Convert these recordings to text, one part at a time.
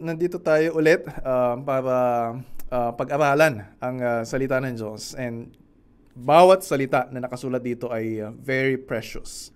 nandito tayo ulit uh, para uh, pag-aralan ang uh, salita ng Diyos. And bawat salita na nakasulat dito ay uh, very precious.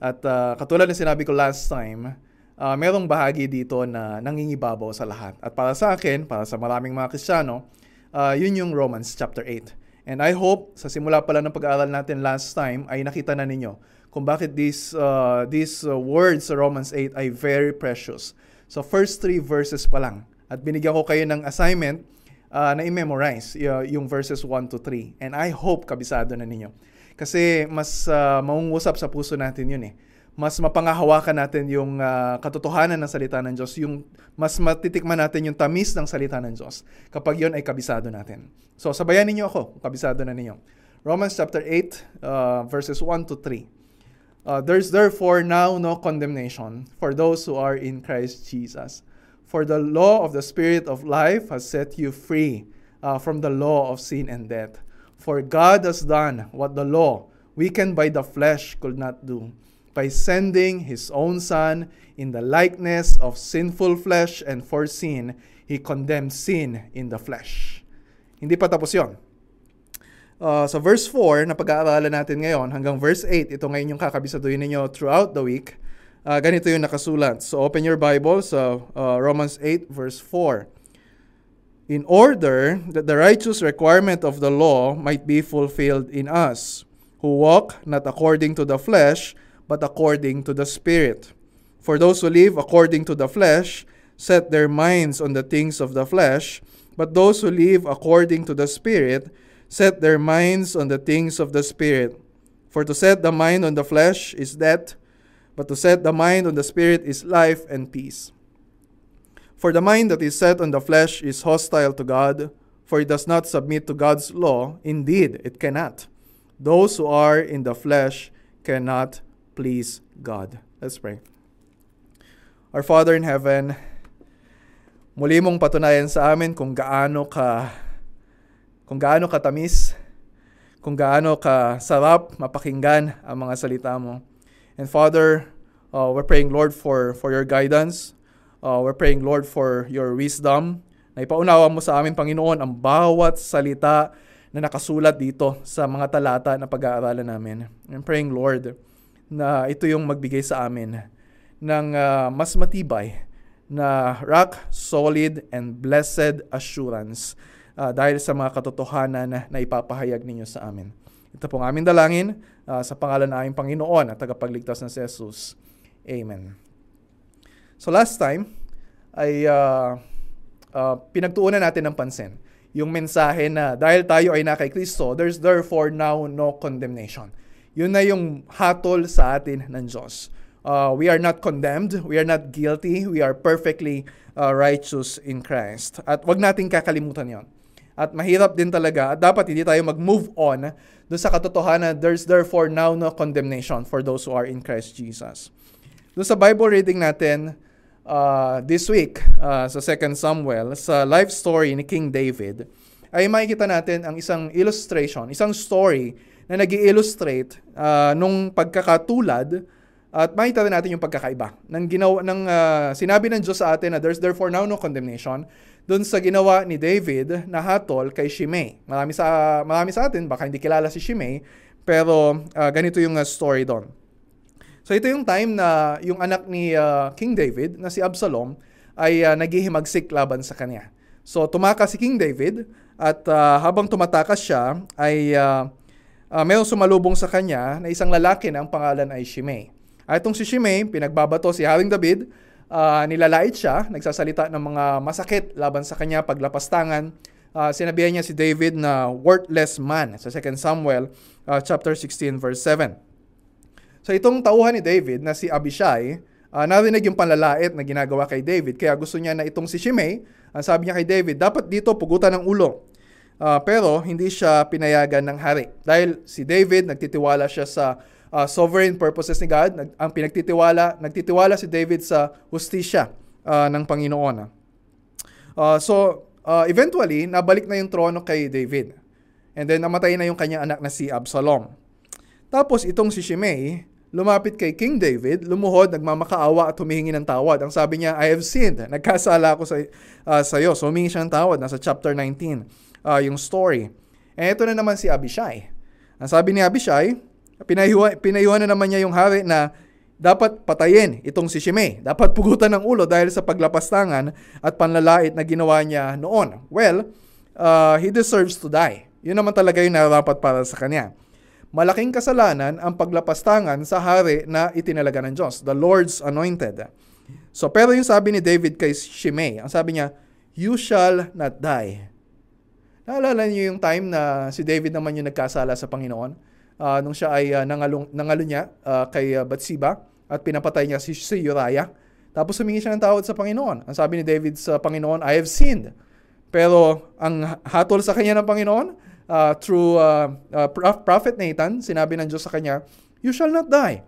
At uh, katulad ng sinabi ko last time, uh, merong bahagi dito na nangingibabaw sa lahat. At para sa akin, para sa maraming mga Kristiyano, uh, yun yung Romans chapter 8. And I hope sa simula pala ng pag-aaral natin last time ay nakita na ninyo kung bakit these, uh, these uh, words sa Romans 8 ay very precious. So first three verses pa lang. At binigyan ko kayo ng assignment uh, na i-memorize uh, yung verses 1 to 3. And I hope kabisado na ninyo. Kasi mas uh, maungusap sa puso natin yun eh. Mas mapangahawakan natin yung uh, katotohanan ng salita ng Diyos, yung mas matitikman natin yung tamis ng salita ng Diyos kapag yun ay kabisado natin. So sabayan ninyo ako, kabisado na ninyo. Romans chapter 8 uh, verses 1 to 3. Uh, there's therefore now no condemnation for those who are in Christ Jesus. For the law of the Spirit of life has set you free uh, from the law of sin and death. For God has done what the law, weakened by the flesh, could not do, by sending his own Son in the likeness of sinful flesh, and for sin, he condemned sin in the flesh. Hindi pa tapos yon uh, sa verse 4 na pag-aaralan natin ngayon hanggang verse 8, ito ngayon yung kakabisaduhin ninyo throughout the week. Uh, ganito yung nakasulat. So open your Bible sa uh, Romans 8 verse 4. In order that the righteous requirement of the law might be fulfilled in us, who walk not according to the flesh, but according to the Spirit. For those who live according to the flesh set their minds on the things of the flesh, but those who live according to the Spirit set their minds on the things of the Spirit. For to set the mind on the flesh is death, but to set the mind on the Spirit is life and peace. For the mind that is set on the flesh is hostile to God, for it does not submit to God's law. Indeed, it cannot. Those who are in the flesh cannot please God. Let's pray. Our Father in heaven, muli mong patunayan sa amin kung gaano ka kung gaano katamis, kung gaano ka sarap mapakinggan ang mga salita mo. And Father, uh, we're praying, Lord, for, for your guidance. Uh, we're praying, Lord, for your wisdom. Na ipaunawa mo sa amin, Panginoon, ang bawat salita na nakasulat dito sa mga talata na pag-aaralan namin. I'm praying, Lord, na ito yung magbigay sa amin ng uh, mas matibay na rock, solid, and blessed assurance uh, dahil sa mga katotohanan na, na ipapahayag ninyo sa amin. Ito pong aming dalangin uh, sa pangalan ng aming Panginoon at tagapagligtas na si Jesus. Amen. So last time ay uh, uh, pinagtuunan natin ng pansin yung mensahe na dahil tayo ay na kay Kristo, there's therefore now no condemnation. Yun na yung hatol sa atin ng Diyos. Uh, we are not condemned, we are not guilty, we are perfectly uh, righteous in Christ. At wag nating kakalimutan yon at mahirap din talaga. At dapat hindi tayo mag-move on doon sa katotohanan. There's therefore now no condemnation for those who are in Christ Jesus. Doon sa Bible reading natin uh, this week uh, sa 2 Samuel, sa life story ni King David, ay makikita natin ang isang illustration, isang story na nag illustrate uh, nung pagkakatulad at makita natin yung pagkakaiba ng ginawa ng uh, sinabi ng Diyos sa atin na there's therefore now no condemnation doon sa ginawa ni David na hatol kay Shimei. Marami sa marami sa atin baka hindi kilala si Shimei pero uh, ganito yung uh, story doon. So ito yung time na yung anak ni uh, King David na si Absalom ay uh, naghihimagsik laban sa kanya. So tumakas si King David at uh, habang tumatakas siya ay uh, uh, mayroong sumalubong sa kanya na isang lalaki na ang pangalan ay Shimei. At itong si Shimei, pinagbabato si Haring David, uh, nilalait siya, nagsasalita ng mga masakit laban sa kanya, paglapastangan. Uh, sinabihan niya si David na worthless man sa 2 Samuel uh, chapter 16 verse 7. So itong tauhan ni David na si Abishai, uh, narinig yung panlalait na ginagawa kay David. Kaya gusto niya na itong si Shimei, ang sabi niya kay David, dapat dito pugutan ng ulo. Uh, pero hindi siya pinayagan ng hari. Dahil si David, nagtitiwala siya sa uh, sovereign purposes ni God. Nag, ang pinagtitiwala, nagtitiwala si David sa hustisya uh, ng Panginoon. Uh, so, uh, eventually, nabalik na yung trono kay David. And then, namatay na yung kanyang anak na si Absalom. Tapos, itong si Shimei, lumapit kay King David, lumuhod, nagmamakaawa at humihingi ng tawad. Ang sabi niya, I have sinned. Nagkasala ako sa, uh, sa iyo. So humingi siya ng tawad. Nasa chapter 19, uh, yung story. Eh ito na naman si Abishai. Ang sabi ni Abishai, pinayuhan, pinayuhan na naman niya yung hari na dapat patayin itong si Shimei. Dapat pugutan ng ulo dahil sa paglapastangan at panlalait na ginawa niya noon. Well, uh, he deserves to die. Yun naman talaga yung narapat para sa kanya malaking kasalanan ang paglapastangan sa hari na itinalaga ng Diyos, the Lord's anointed. So, pero yung sabi ni David kay Shimei, ang sabi niya, you shall not die. Naalala niyo yung time na si David naman yung nagkasala sa Panginoon? Uh, nung siya ay uh, nangalong, nangalo niya uh, kay uh, Bathsheba at pinapatay niya si, si Uriah. Tapos humingi siya ng tawad sa Panginoon. Ang sabi ni David sa Panginoon, I have sinned. Pero ang hatol sa kanya ng Panginoon, uh, through uh, uh, Prophet Nathan, sinabi ng Diyos sa kanya, You shall not die.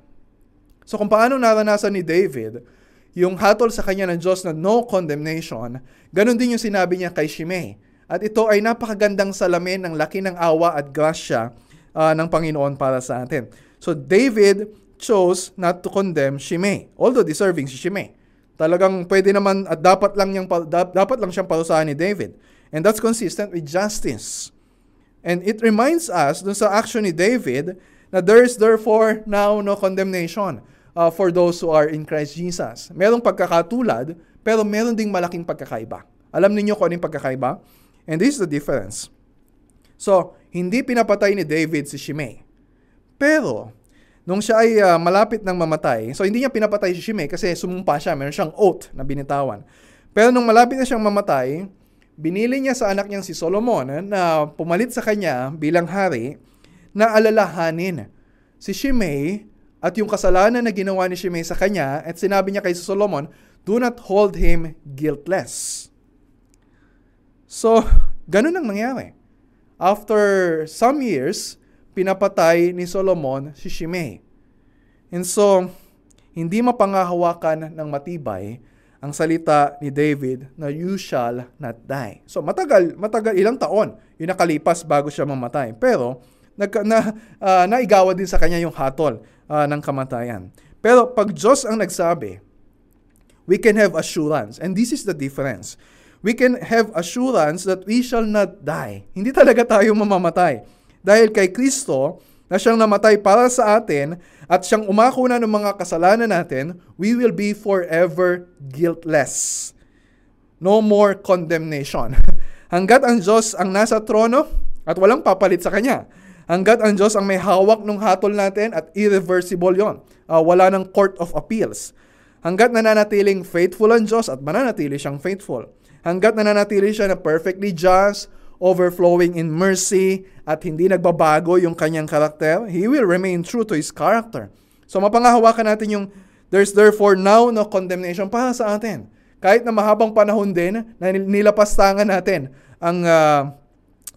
So kung paano naranasan ni David yung hatol sa kanya ng Diyos na no condemnation, ganun din yung sinabi niya kay Shimei. At ito ay napakagandang salamin ng laki ng awa at grasya uh, ng Panginoon para sa atin. So David chose not to condemn Shimei, although deserving si Shimei. Talagang pwede naman at dapat lang niyang dapat lang siyang parusahan ni David. And that's consistent with justice. And it reminds us dun sa action ni David na there is therefore now no condemnation uh, for those who are in Christ Jesus. Merong pagkakatulad, pero meron ding malaking pagkakaiba. Alam niyo kung ano yung pagkakaiba? And this is the difference. So, hindi pinapatay ni David si Shimei. Pero, nung siya ay uh, malapit ng mamatay, so hindi niya pinapatay si Shimei kasi sumumpa siya, meron siyang oath na binitawan. Pero nung malapit na siyang mamatay, binili niya sa anak niyang si Solomon eh, na pumalit sa kanya bilang hari na alalahanin si Shimei at yung kasalanan na ginawa ni Shimei sa kanya at sinabi niya kay Solomon, do not hold him guiltless. So, ganun ang nangyari. After some years, pinapatay ni Solomon si Shimei. And so, hindi mapangahawakan ng matibay ang salita ni David na you shall not die. So matagal, matagal ilang taon yung nakalipas bago siya mamatay. Pero nag, na, uh, naigawa din sa kanya yung hatol uh, ng kamatayan. Pero pag Diyos ang nagsabi, we can have assurance. And this is the difference. We can have assurance that we shall not die. Hindi talaga tayo mamamatay. Dahil kay Kristo, na siyang namatay para sa atin at siyang umako na ng mga kasalanan natin, we will be forever guiltless. No more condemnation. Hanggat ang Diyos ang nasa trono at walang papalit sa Kanya. Hanggat ang Diyos ang may hawak ng hatol natin at irreversible yon. Uh, wala ng court of appeals. Hanggat nananatiling faithful ang Diyos at mananatili siyang faithful. Hanggat nananatili siya na perfectly just, overflowing in mercy, at hindi nagbabago yung kanyang karakter, he will remain true to his character. So mapangahawakan natin yung there's therefore now no condemnation para sa atin. Kahit na mahabang panahon din na nilapastangan natin ang uh,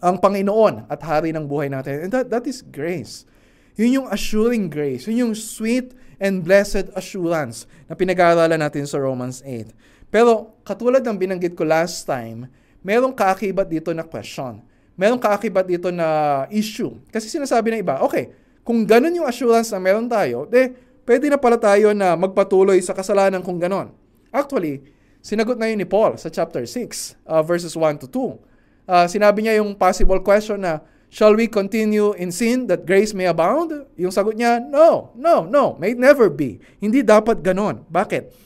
ang Panginoon at hari ng buhay natin. And that, that is grace. Yun yung assuring grace. Yun yung sweet and blessed assurance na pinag-aaralan natin sa Romans 8. Pero katulad ng binanggit ko last time, merong kaakibat dito na question. Merong kaakibat dito na issue. Kasi sinasabi ng iba, okay, kung ganun yung assurance na meron tayo, de, pwede na pala tayo na magpatuloy sa kasalanan kung ganon. Actually, sinagot na yun ni Paul sa chapter 6, uh, verses 1 to 2. Uh, sinabi niya yung possible question na, Shall we continue in sin that grace may abound? Yung sagot niya, no, no, no, may never be. Hindi dapat ganon. Bakit?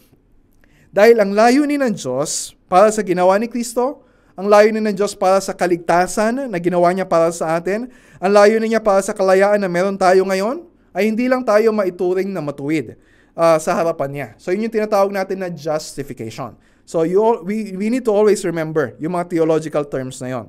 Dahil ang layunin ng Diyos para sa ginawa ni Kristo ang layunin ng Diyos para sa kaligtasan na ginawa niya para sa atin, ang layunin niya para sa kalayaan na meron tayo ngayon, ay hindi lang tayo maituring na matuwid uh, sa harapan niya. So yun yung tinatawag natin na justification. So you all, we, we need to always remember yung mga theological terms na yon.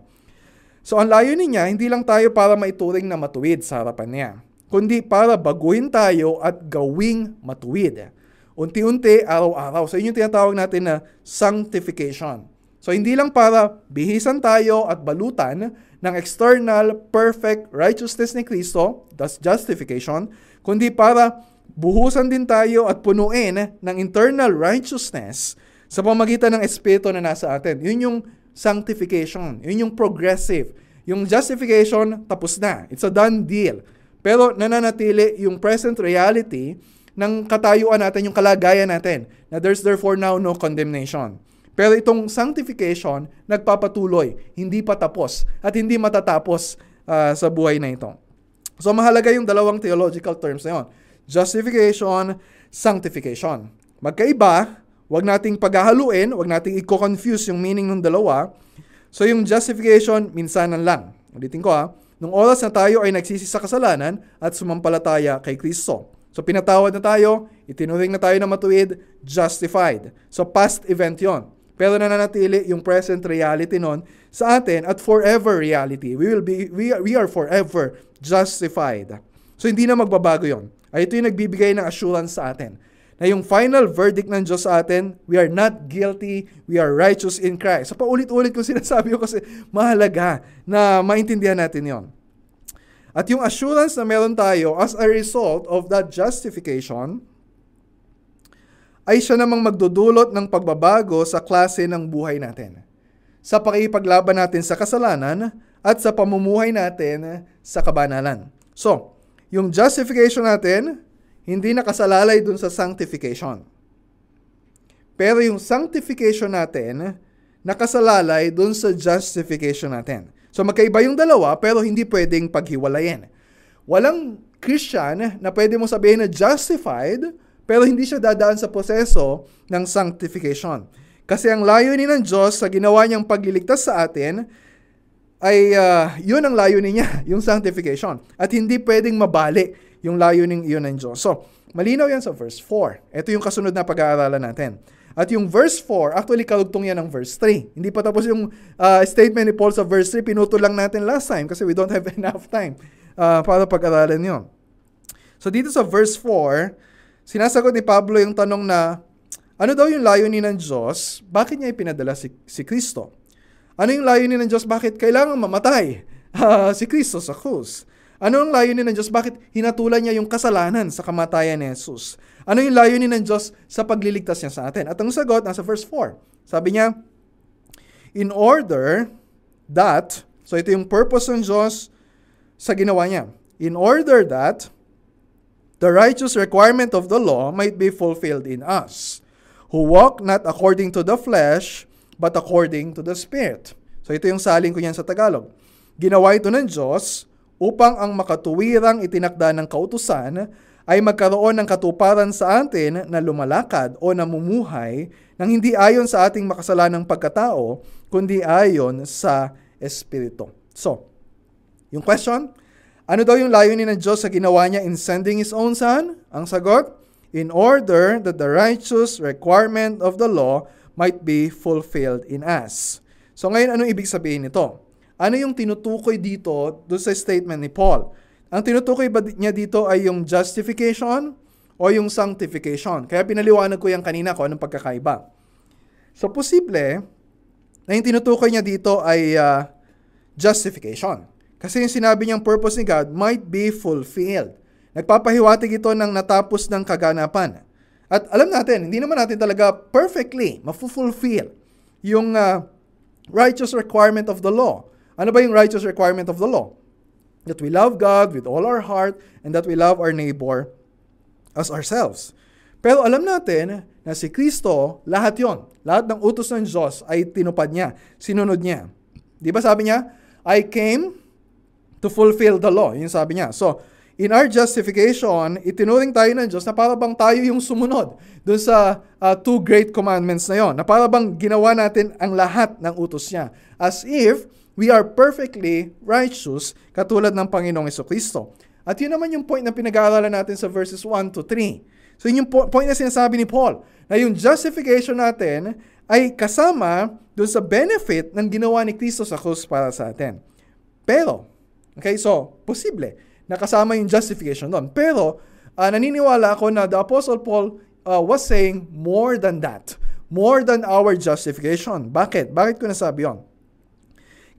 So ang layunin niya, hindi lang tayo para maituring na matuwid sa harapan niya, kundi para baguhin tayo at gawing matuwid. Unti-unti, araw-araw. So yun yung tinatawag natin na sanctification. So hindi lang para bihisan tayo at balutan ng external perfect righteousness ni Kristo, thus justification, kundi para buhusan din tayo at punuin ng internal righteousness sa pamagitan ng Espiritu na nasa atin. Yun yung sanctification. Yun yung progressive. Yung justification, tapos na. It's a done deal. Pero nananatili yung present reality ng katayuan natin, yung kalagayan natin, na there's therefore now no condemnation. Pero itong sanctification, nagpapatuloy, hindi pa tapos, at hindi matatapos uh, sa buhay na ito. So mahalaga yung dalawang theological terms na yun. Justification, sanctification. Magkaiba, wag nating paghahaluin, wag nating i-confuse yung meaning ng dalawa. So yung justification, minsanan lang. Ulitin ko ha, nung oras na tayo ay nagsisi sa kasalanan at sumampalataya kay Kristo. So pinatawad na tayo, itinuring na tayo na matuwid, justified. So past event yon. Pero nananatili yung present reality nun sa atin at forever reality. We will be we are, we are forever justified. So hindi na magbabago yon. Ay ito yung nagbibigay ng assurance sa atin na yung final verdict ng Diyos sa atin, we are not guilty, we are righteous in Christ. So paulit-ulit ko sinasabi ko kasi mahalaga na maintindihan natin yon. At yung assurance na meron tayo as a result of that justification, ay siya namang magdudulot ng pagbabago sa klase ng buhay natin. Sa pakipaglaban natin sa kasalanan at sa pamumuhay natin sa kabanalan. So, yung justification natin, hindi nakasalalay dun sa sanctification. Pero yung sanctification natin, nakasalalay dun sa justification natin. So magkaiba yung dalawa pero hindi pwedeng paghiwalayin. Walang Christian na pwede mo sabihin na justified pero hindi siya dadaan sa proseso ng sanctification. Kasi ang layunin ng Diyos sa ginawa niyang pagliligtas sa atin ay uh, yun ang layunin niya, yung sanctification. At hindi pwedeng mabali yung layunin iyon ng Diyos. So, malinaw yan sa verse 4. Ito yung kasunod na pag-aaralan natin. At yung verse 4, actually kalugtong yan ng verse 3. Hindi pa tapos yung uh, statement ni Paul sa verse 3, pinutol lang natin last time kasi we don't have enough time uh, para pag-aralan yun. So dito sa verse 4, Sinasagot ni Pablo yung tanong na, ano daw yung layunin ng Diyos? Bakit niya ipinadala si, si Kristo? Ano yung layunin ng Diyos? Bakit kailangan mamatay uh, si Kristo sa krus? Ano ang layunin ng Diyos? Bakit hinatulan niya yung kasalanan sa kamatayan ni Jesus? Ano yung layunin ng Diyos sa pagliligtas niya sa atin? At ang sagot, nasa verse 4. Sabi niya, In order that, so ito yung purpose ng Diyos sa ginawa niya. In order that, the righteous requirement of the law might be fulfilled in us, who walk not according to the flesh, but according to the Spirit. So ito yung saling ko yan sa Tagalog. Ginawa ito ng Diyos upang ang makatuwirang itinakda ng kautusan ay magkaroon ng katuparan sa atin na lumalakad o namumuhay nang hindi ayon sa ating makasalanang pagkatao, kundi ayon sa Espiritu. So, yung question, ano daw yung layunin ng Diyos sa ginawa niya in sending His own Son? Ang sagot, in order that the righteous requirement of the law might be fulfilled in us. So ngayon, anong ibig sabihin nito? Ano yung tinutukoy dito doon sa statement ni Paul? Ang tinutukoy ba niya dito ay yung justification o yung sanctification? Kaya pinaliwanag ko yan kanina ko anong pagkakaiba. So posible na yung tinutukoy niya dito ay uh, justification. Kasi yung sinabi niyang purpose ni God might be fulfilled. Nagpapahiwatig ito ng natapos ng kaganapan. At alam natin, hindi naman natin talaga perfectly mafu-fulfill yung uh, righteous requirement of the law. Ano ba yung righteous requirement of the law? That we love God with all our heart and that we love our neighbor as ourselves. Pero alam natin na si Kristo, lahat yon, lahat ng utos ng Diyos ay tinupad niya, sinunod niya. Di ba sabi niya, I came to fulfill the law. Yung sabi niya. So, in our justification, itinuring tayo ng Diyos na para bang tayo yung sumunod dun sa uh, two great commandments na yon. Na para bang ginawa natin ang lahat ng utos niya. As if we are perfectly righteous katulad ng Panginoong Kristo. At yun naman yung point na pinag-aaralan natin sa verses 1 to 3. So yun yung point na sinasabi ni Paul, na yung justification natin ay kasama dun sa benefit ng ginawa ni Kristo sa krus para sa atin. Pero, Okay, so, posible. Nakasama yung justification doon. Pero, uh, naniniwala ako na the Apostle Paul uh, was saying more than that. More than our justification. Bakit? Bakit ko nasabi yon?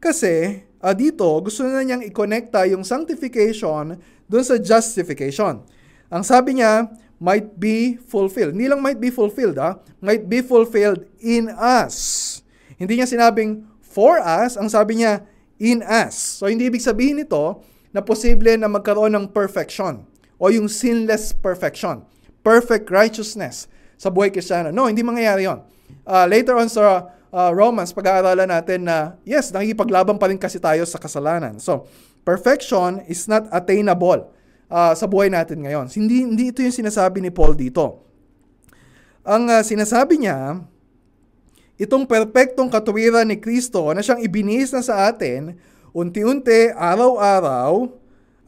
Kasi, uh, dito, gusto na niyang i-connecta yung sanctification doon sa justification. Ang sabi niya, might be fulfilled. Hindi lang might be fulfilled, ha? Might be fulfilled in us. Hindi niya sinabing for us, ang sabi niya, in us. So hindi ibig sabihin nito na posible na magkaroon ng perfection o yung sinless perfection, perfect righteousness sa buhay kristyano. No, hindi mangyayari yon. Uh, later on sa uh, Romans, pag-aaralan natin na, yes, nakikipaglaban pa rin kasi tayo sa kasalanan. So, perfection is not attainable uh, sa buhay natin ngayon. Hindi, hindi ito yung sinasabi ni Paul dito. Ang uh, sinasabi niya, itong perpektong katuwiran ni Kristo na siyang ibinihis na sa atin, unti-unti, araw-araw,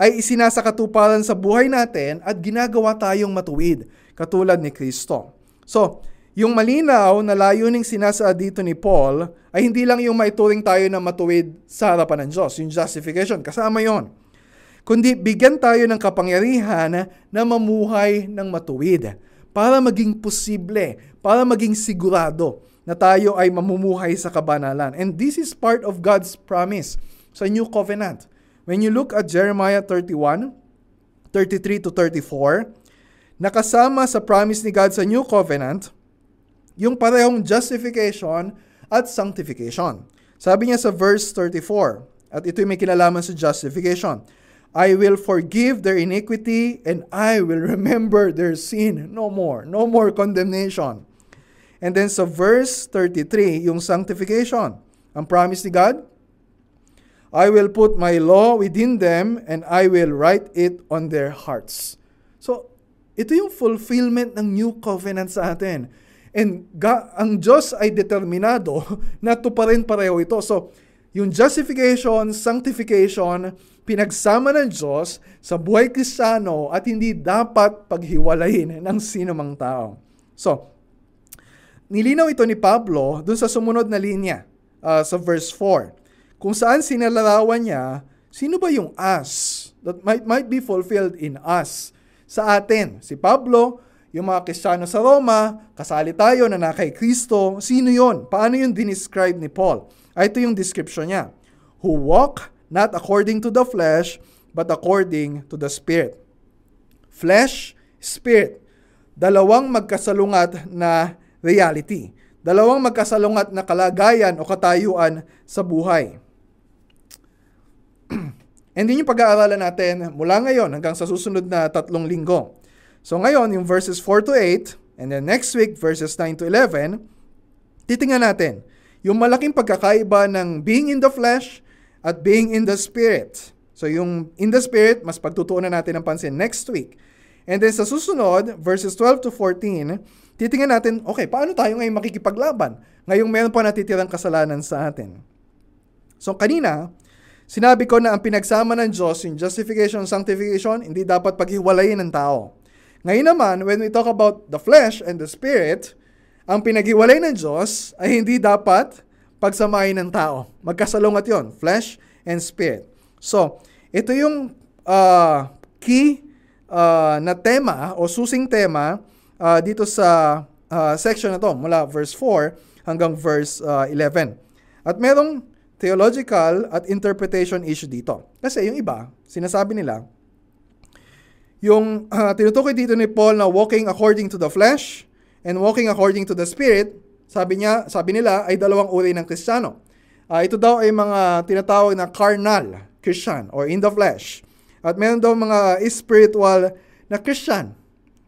ay isinasakatuparan sa buhay natin at ginagawa tayong matuwid, katulad ni Kristo. So, yung malinaw na layuning sinasaad dito ni Paul ay hindi lang yung maituring tayo na matuwid sa harapan ng Diyos, yung justification, kasama yon. Kundi bigyan tayo ng kapangyarihan na mamuhay ng matuwid para maging posible, para maging sigurado na tayo ay mamumuhay sa kabanalan. And this is part of God's promise sa New Covenant. When you look at Jeremiah 31, 33 to 34, nakasama sa promise ni God sa New Covenant, yung parehong justification at sanctification. Sabi niya sa verse 34, at ito'y may kinalaman sa justification, I will forgive their iniquity and I will remember their sin no more. No more condemnation. And then sa verse 33, yung sanctification, ang promise ni God, I will put my law within them and I will write it on their hearts. So, ito yung fulfillment ng new covenant sa atin And ga, ang Diyos ay determinado na tuparin pareho ito. So, yung justification, sanctification, pinagsama ng Diyos sa buhay kristyano at hindi dapat paghiwalayin ng sino mang tao. So, nilinaw ito ni Pablo dun sa sumunod na linya uh, sa verse 4. Kung saan sinalarawan niya, sino ba yung us that might, might be fulfilled in us? Sa atin, si Pablo, yung mga Kristiyano sa Roma, kasali tayo na nakay Kristo. Sino yon? Paano yung dinescribe ni Paul? Ah, ito yung description niya. Who walk not according to the flesh, but according to the Spirit. Flesh, Spirit. Dalawang magkasalungat na reality. Dalawang magkasalungat na kalagayan o katayuan sa buhay. And din yung pag-aaralan natin mula ngayon hanggang sa susunod na tatlong linggo. So ngayon, yung verses 4 to 8, and then next week, verses 9 to 11, titingnan natin yung malaking pagkakaiba ng being in the flesh at being in the spirit. So yung in the spirit, mas pagtutuunan natin ng pansin next week. And then sa susunod, verses 12 to 14, titingnan natin, okay, paano tayo ngayon makikipaglaban? Ngayong meron pa natitirang kasalanan sa atin. So kanina, sinabi ko na ang pinagsama ng Diyos, yung justification, sanctification, hindi dapat paghiwalayin ng tao. Ngayon naman, when we talk about the flesh and the spirit, ang pinaghiwalay ng Diyos ay hindi dapat pagsamahin ng tao. Magkasalungat yon flesh and spirit. So, ito yung uh, key uh, na tema o susing tema uh, dito sa uh, section na to mula verse 4 hanggang verse uh, 11. At merong theological at interpretation issue dito. Kasi yung iba, sinasabi nila, yung uh, tinutukoy dito ni Paul na walking according to the flesh and walking according to the spirit, sabi niya, sabi nila ay dalawang uri ng Kristiyano. Uh, ito daw ay mga tinatawag na carnal Christian or in the flesh. At meron daw mga spiritual na Christian.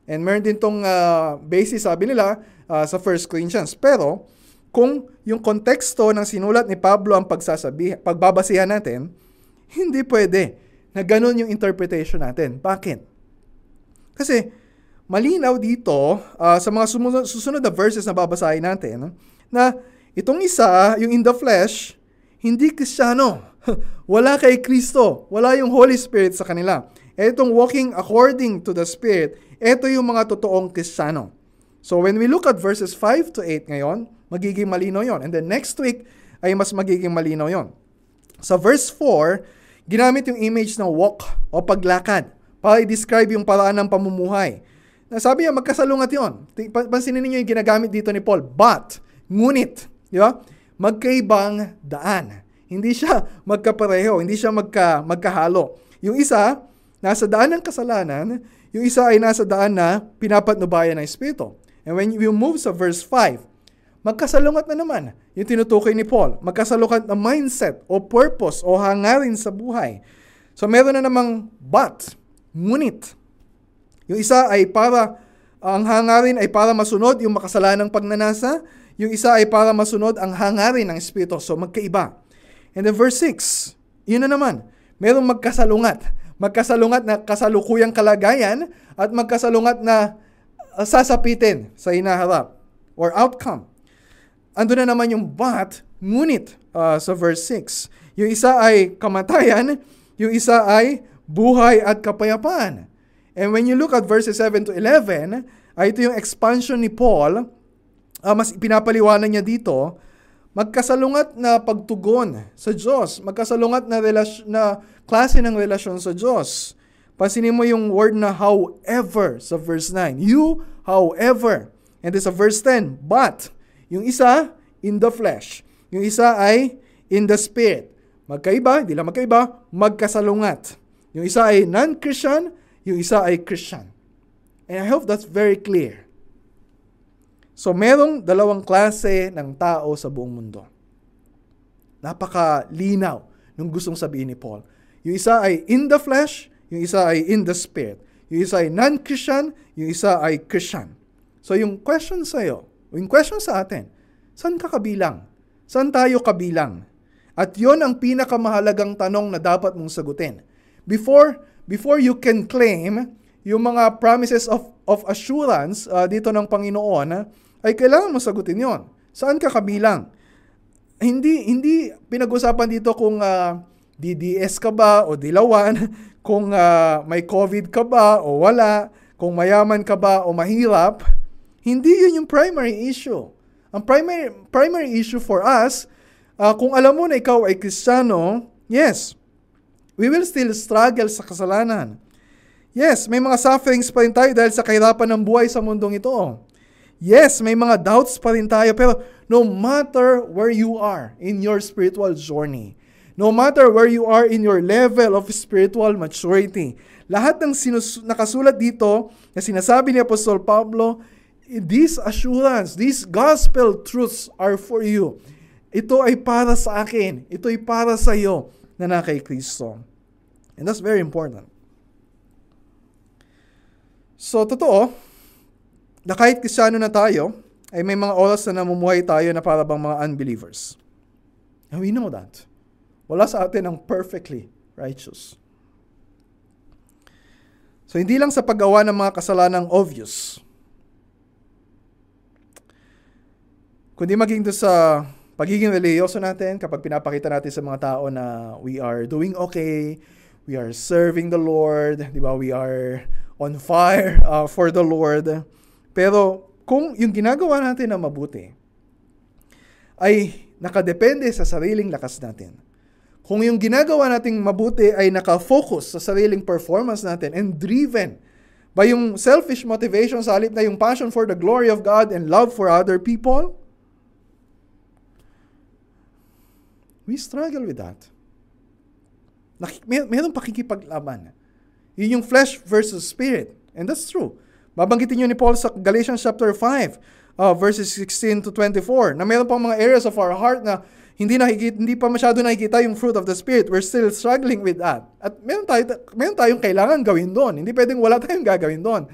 And meron din tong uh, basis, sabi nila, uh, sa 1 Corinthians. Pero, kung yung konteksto ng sinulat ni Pablo ang pagsasabi, pagbabasihan natin, hindi pwede na ganun yung interpretation natin. Bakit? Kasi malinaw dito uh, sa mga susunod na verses na babasahin natin na itong isa, yung in the flesh, hindi kristyano. wala kay Kristo. Wala yung Holy Spirit sa kanila. Itong walking according to the Spirit, ito yung mga totoong kristyano. So when we look at verses 5 to 8 ngayon, magiging malinaw yon. And then next week ay mas magiging malinaw yon. Sa verse 4, ginamit yung image ng walk o paglakad para i-describe yung paraan ng pamumuhay. Sabi niya, magkasalungat yon. Pansinin niyo yung ginagamit dito ni Paul. But, ngunit, di ba? Magkaibang daan. Hindi siya magkapareho, hindi siya magka, magkahalo. Yung isa, nasa daan ng kasalanan, yung isa ay nasa daan na pinapatnubayan ng Espiritu. And when you move sa verse 5, magkasalungat na naman yung tinutukoy ni Paul. Magkasalungat na mindset o purpose o hangarin sa buhay. So meron na namang but, ngunit. Yung isa ay para, ang hangarin ay para masunod yung makasalanang pagnanasa. Yung isa ay para masunod ang hangarin ng Espiritu. So magkaiba. And then verse 6, yun na naman. Merong magkasalungat. Magkasalungat na kasalukuyang kalagayan at magkasalungat na uh, sasapitin sa hinaharap or outcome. Ando na naman yung but, ngunit uh, sa verse 6. Yung isa ay kamatayan, yung isa ay buhay at kapayapaan. And when you look at verses 7 to 11, ay ito yung expansion ni Paul, uh, mas pinapaliwanag niya dito, magkasalungat na pagtugon sa Diyos, magkasalungat na, relasyon, na klase ng relasyon sa Diyos. Pansinin mo yung word na however sa verse 9. You, however. And this sa verse 10, but. Yung isa, in the flesh. Yung isa ay in the spirit. Magkaiba, hindi lang magkaiba, magkasalungat. Yung isa ay non-Christian, yung isa ay Christian. And I hope that's very clear. So, merong dalawang klase ng tao sa buong mundo. Napaka-linaw nung gustong sabihin ni Paul. Yung isa ay in the flesh, yung isa ay in the spirit. Yung isa ay non-Christian, yung isa ay Christian. So, yung question sa iyo, yung question sa atin, saan ka kabilang? Saan tayo kabilang? At yon ang pinakamahalagang tanong na dapat mong sagutin. Before, before you can claim yung mga promises of, of assurance uh, dito ng Panginoon, ay kailangan mo sagutin yon. Saan ka kabilang? Hindi, hindi pinag-usapan dito kung uh, DDS ka ba o dilawan, kung uh, may COVID ka ba o wala, kung mayaman ka ba o mahirap. Hindi yun yung primary issue. Ang primary, primary issue for us Uh, kung alam mo na ikaw ay Kristiyano, yes, we will still struggle sa kasalanan. Yes, may mga sufferings pa rin tayo dahil sa kahirapan ng buhay sa mundong ito. Yes, may mga doubts pa rin tayo, pero no matter where you are in your spiritual journey, no matter where you are in your level of spiritual maturity, lahat ng sinus- nakasulat dito na sinasabi ni Apostol Pablo, these assurance, these gospel truths are for you. Ito ay para sa akin. Ito ay para sa iyo na na kay Kristo. And that's very important. So, totoo, na kahit kristyano na tayo, ay may mga oras na namumuhay tayo na para bang mga unbelievers. And we know that. Wala sa atin ang perfectly righteous. So, hindi lang sa paggawa ng mga kasalanang obvious, kundi maging doon sa pagiging religyoso natin, kapag pinapakita natin sa mga tao na we are doing okay, we are serving the Lord, di ba? We are on fire uh, for the Lord. Pero kung yung ginagawa natin na mabuti ay nakadepende sa sariling lakas natin. Kung yung ginagawa nating mabuti ay nakafocus sa sariling performance natin and driven by yung selfish motivation sa halip na yung passion for the glory of God and love for other people, We struggle with that. Nakik- may, mayroong pakikipaglaban. Yun yung flesh versus spirit. And that's true. Babanggitin nyo ni Paul sa Galatians chapter 5, uh, verses 16 to 24, na mayroon pang mga areas of our heart na hindi nakikita, hindi pa masyado nakikita yung fruit of the Spirit. We're still struggling with that. At meron, tayo, meron tayong kailangan gawin doon. Hindi pwedeng wala tayong gagawin doon.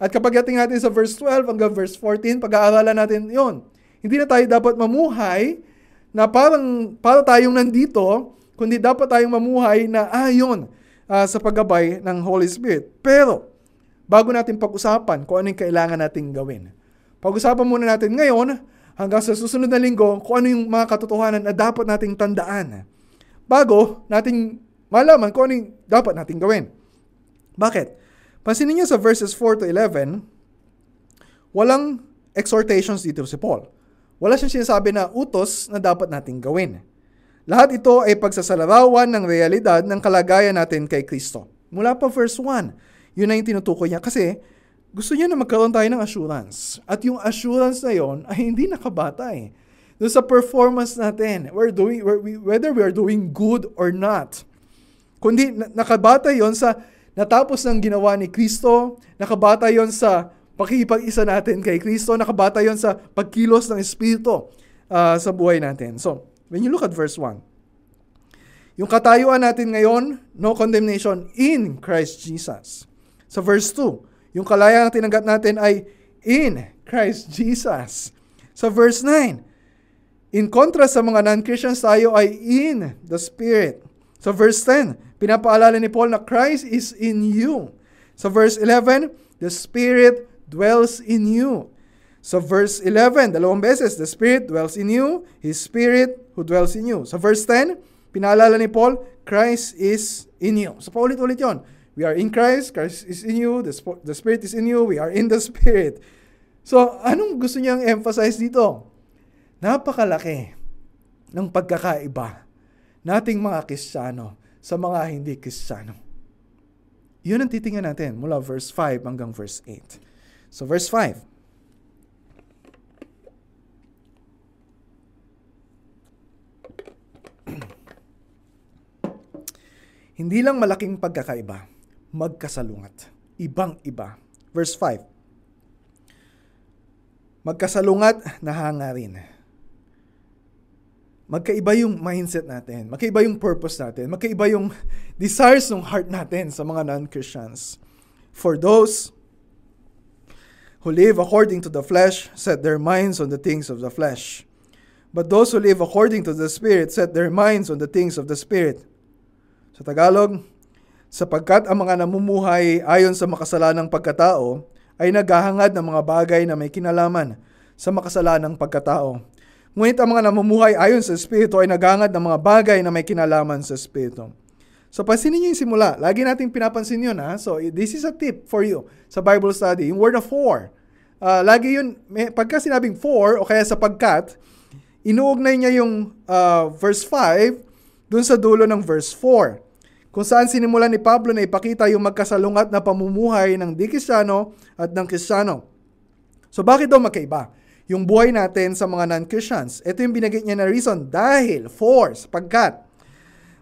At kapag ating natin sa verse 12 hanggang verse 14, pag-aaralan natin yon. Hindi na tayo dapat mamuhay na parang para tayong nandito, kundi dapat tayong mamuhay na ayon uh, sa paggabay ng Holy Spirit. Pero, bago natin pag-usapan kung ano yung kailangan nating gawin, pag-usapan muna natin ngayon, hanggang sa susunod na linggo, kung ano yung mga katotohanan na dapat nating tandaan bago nating malaman kung ano yung dapat nating gawin. Bakit? Pansinin niyo sa verses 4 to 11, walang exhortations dito si Paul wala siyang sinasabi na utos na dapat nating gawin. Lahat ito ay pagsasalarawan ng realidad ng kalagayan natin kay Kristo. Mula pa verse 1, yun na yung tinutukoy niya kasi gusto niya na magkaroon tayo ng assurance. At yung assurance na yon ay hindi nakabatay. Doon sa performance natin, we're doing, we're, we, whether we are doing good or not. Kundi nakabatay yon sa natapos ng ginawa ni Kristo, nakabatay yon sa pakikipag-isa natin kay Kristo, nakabata yon sa pagkilos ng Espiritu uh, sa buhay natin. So, when you look at verse 1, Yung katayuan natin ngayon, no condemnation in Christ Jesus. Sa verse 2, yung kalayaan na tinanggap natin ay in Christ Jesus. Sa verse 9, in contrast sa mga non-Christians, tayo ay in the Spirit. Sa verse 10, pinapaalala ni Paul na Christ is in you. Sa verse 11, the Spirit dwells in you. Sa verse 11, dalawang beses, the Spirit dwells in you, His Spirit who dwells in you. Sa verse 10, pinaalala ni Paul, Christ is in you. So paulit-ulit yon. We are in Christ, Christ is in you, the, the Spirit is in you, we are in the Spirit. So, anong gusto niyang emphasize dito? Napakalaki ng pagkakaiba nating mga Kristiyano sa mga hindi Kristiyano. Yun ang titingnan natin mula verse 5 hanggang verse 8. So verse 5. Hindi lang malaking pagkakaiba, magkasalungat. Ibang-iba. Verse 5. Magkasalungat na hangarin. Magkaiba yung mindset natin. Magkaiba yung purpose natin. Magkaiba yung desires ng heart natin sa mga non-Christians. For those who live according to the flesh set their minds on the things of the flesh. But those who live according to the Spirit set their minds on the things of the Spirit. Sa Tagalog, sapagkat ang mga namumuhay ayon sa makasalanang pagkatao ay naghahangad ng mga bagay na may kinalaman sa makasalanang pagkatao. Ngunit ang mga namumuhay ayon sa Espiritu ay naghahangad ng mga bagay na may kinalaman sa Espiritu. So pansinin niyo yung simula. Lagi nating pinapansin yun ha. So this is a tip for you sa Bible study. Yung word of for. Uh, lagi yun, may, pagka sinabing for o kaya sapagkat, inuugnay niya yung uh, verse 5 dun sa dulo ng verse 4 kung saan sinimulan ni Pablo na ipakita yung magkasalungat na pamumuhay ng di Kristiyano at ng Kristiyano. So bakit daw magkaiba? Yung buhay natin sa mga non-Christians. Ito yung binagit niya na reason. Dahil, for, sapagkat,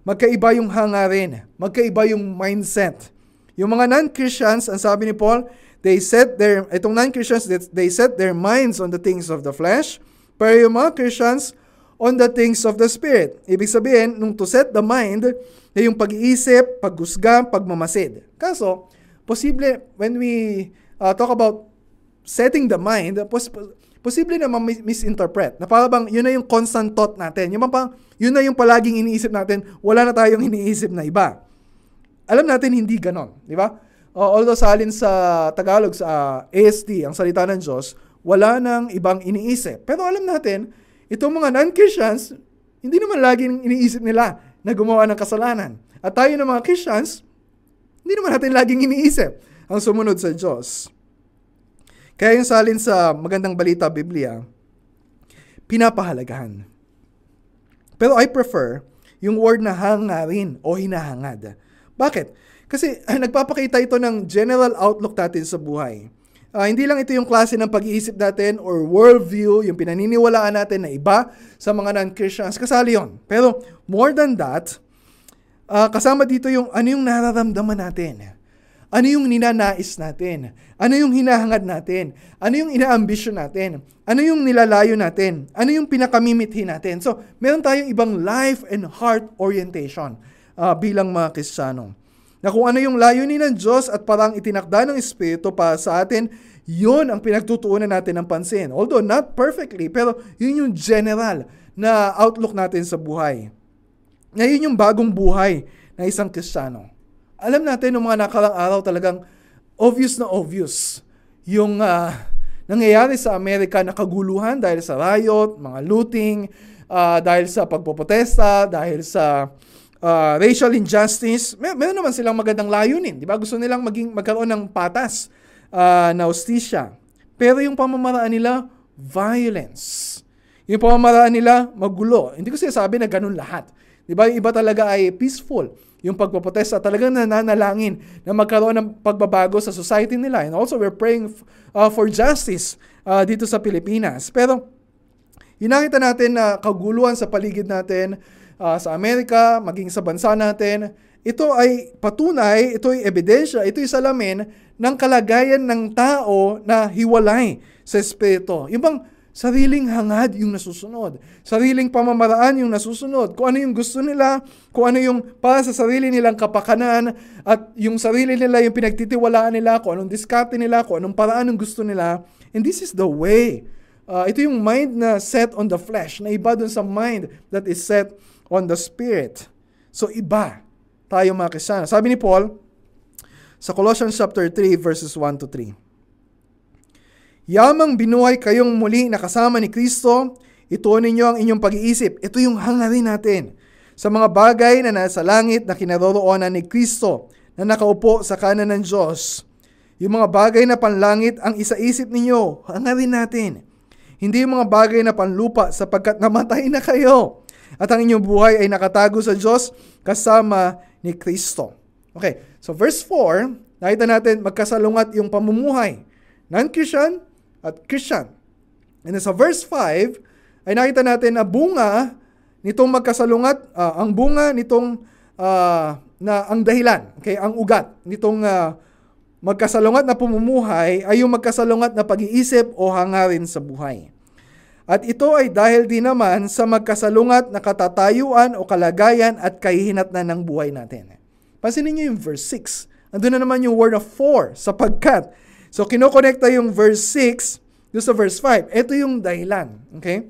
magkaiba yung hangarin, magkaiba yung mindset. Yung mga non-Christians, ang sabi ni Paul, they set their, itong non-Christians, they set their minds on the things of the flesh, pero yung mga Christians, on the things of the Spirit. Ibig sabihin, nung to set the mind, na yung pag-iisip, paghusga, pagmamasid. Kaso, posible, when we uh, talk about setting the mind, pos- posible na misinterpret. Na parang bang, yun na yung constant thought natin. Yung pang, yun na yung palaging iniisip natin, wala na tayong iniisip na iba. Alam natin hindi ganon, di ba? Uh, although sa alin sa Tagalog, sa uh, AST, ang salita ng Diyos, wala nang ibang iniisip. Pero alam natin, Itong mga non-Christians, hindi naman laging iniisip nila na gumawa ng kasalanan. At tayo ng mga Christians, hindi naman natin laging iniisip ang sumunod sa Diyos. Kaya yung salin sa magandang balita Biblia, pinapahalagahan. Pero I prefer yung word na hangarin o hinahangad. Bakit? Kasi ay, nagpapakita ito ng general outlook natin sa buhay. Uh, hindi lang ito yung klase ng pag-iisip natin or worldview, yung pinaniniwalaan natin na iba sa mga non-Christians. Kasali yon. Pero more than that, uh, kasama dito yung ano yung nararamdaman natin. Ano yung ninanais natin? Ano yung hinahangad natin? Ano yung inaambisyon natin? Ano yung nilalayo natin? Ano yung pinakamimithi natin? So, meron tayong ibang life and heart orientation uh, bilang mga Kristiyano na kung ano yung layunin ng Diyos at parang itinakda ng Espiritu para sa atin, yun ang pinagtutuunan natin ng pansin. Although not perfectly, pero yun yung general na outlook natin sa buhay. Na yun yung bagong buhay na isang Kristiyano. Alam natin, ng mga nakarang araw talagang obvious na obvious yung uh, nangyayari sa Amerika na kaguluhan dahil sa riot, mga looting, uh, dahil sa pagpopotesta, dahil sa uh, racial injustice, may, meron naman silang magandang layunin. Di ba? Gusto nilang maging, magkaroon ng patas uh, na ustisya. Pero yung pamamaraan nila, violence. Yung pamamaraan nila, magulo. Hindi ko sinasabi na ganun lahat. Di ba? Yung iba talaga ay peaceful. Yung pagpapotesta, talagang nananalangin na magkaroon ng pagbabago sa society nila. And also, we're praying uh, for justice uh, dito sa Pilipinas. Pero, yung nakita natin na kaguluhan sa paligid natin, uh, sa Amerika, maging sa bansa natin, ito ay patunay, ito ay ebidensya, ito ay salamin ng kalagayan ng tao na hiwalay sa Espiritu. Yung Sariling hangad yung nasusunod. Sariling pamamaraan yung nasusunod. Kung ano yung gusto nila, kung ano yung para sa sarili nilang kapakanan, at yung sarili nila, yung pinagtitiwalaan nila, kung anong diskarte nila, kung anong paraan ng gusto nila. And this is the way. Uh, ito yung mind na set on the flesh, na iba dun sa mind that is set on the spirit. So iba tayo mga kisana. Sabi ni Paul, sa Colossians chapter 3 verses 1 to 3. Yamang binuhay kayong muli na kasama ni Kristo, ituon ninyo ang inyong pag-iisip. Ito yung hangarin natin sa mga bagay na nasa langit na kinaroroonan ni Kristo na nakaupo sa kanan ng Diyos. Yung mga bagay na panlangit ang isaisip ninyo, hangarin natin. Hindi yung mga bagay na panlupa sapagkat namatay na kayo at ang inyong buhay ay nakatago sa Diyos kasama ni Kristo. Okay, so verse 4, nakita natin magkasalungat yung pamumuhay. Non-Christian, at Christian. And sa verse 5, ay nakita natin na bunga nitong magkasalungat, uh, ang bunga nitong uh, na ang dahilan, okay, ang ugat nitong uh, magkasalungat na pumumuhay ay yung magkasalungat na pag-iisip o hangarin sa buhay. At ito ay dahil din naman sa magkasalungat na katatayuan o kalagayan at kahihinatnan ng buhay natin. Pansinin niyo yung verse 6. Andun na naman yung word of for, sapagkat So, kinokonekta yung verse 6 doon sa verse 5. Ito yung dahilan. Okay?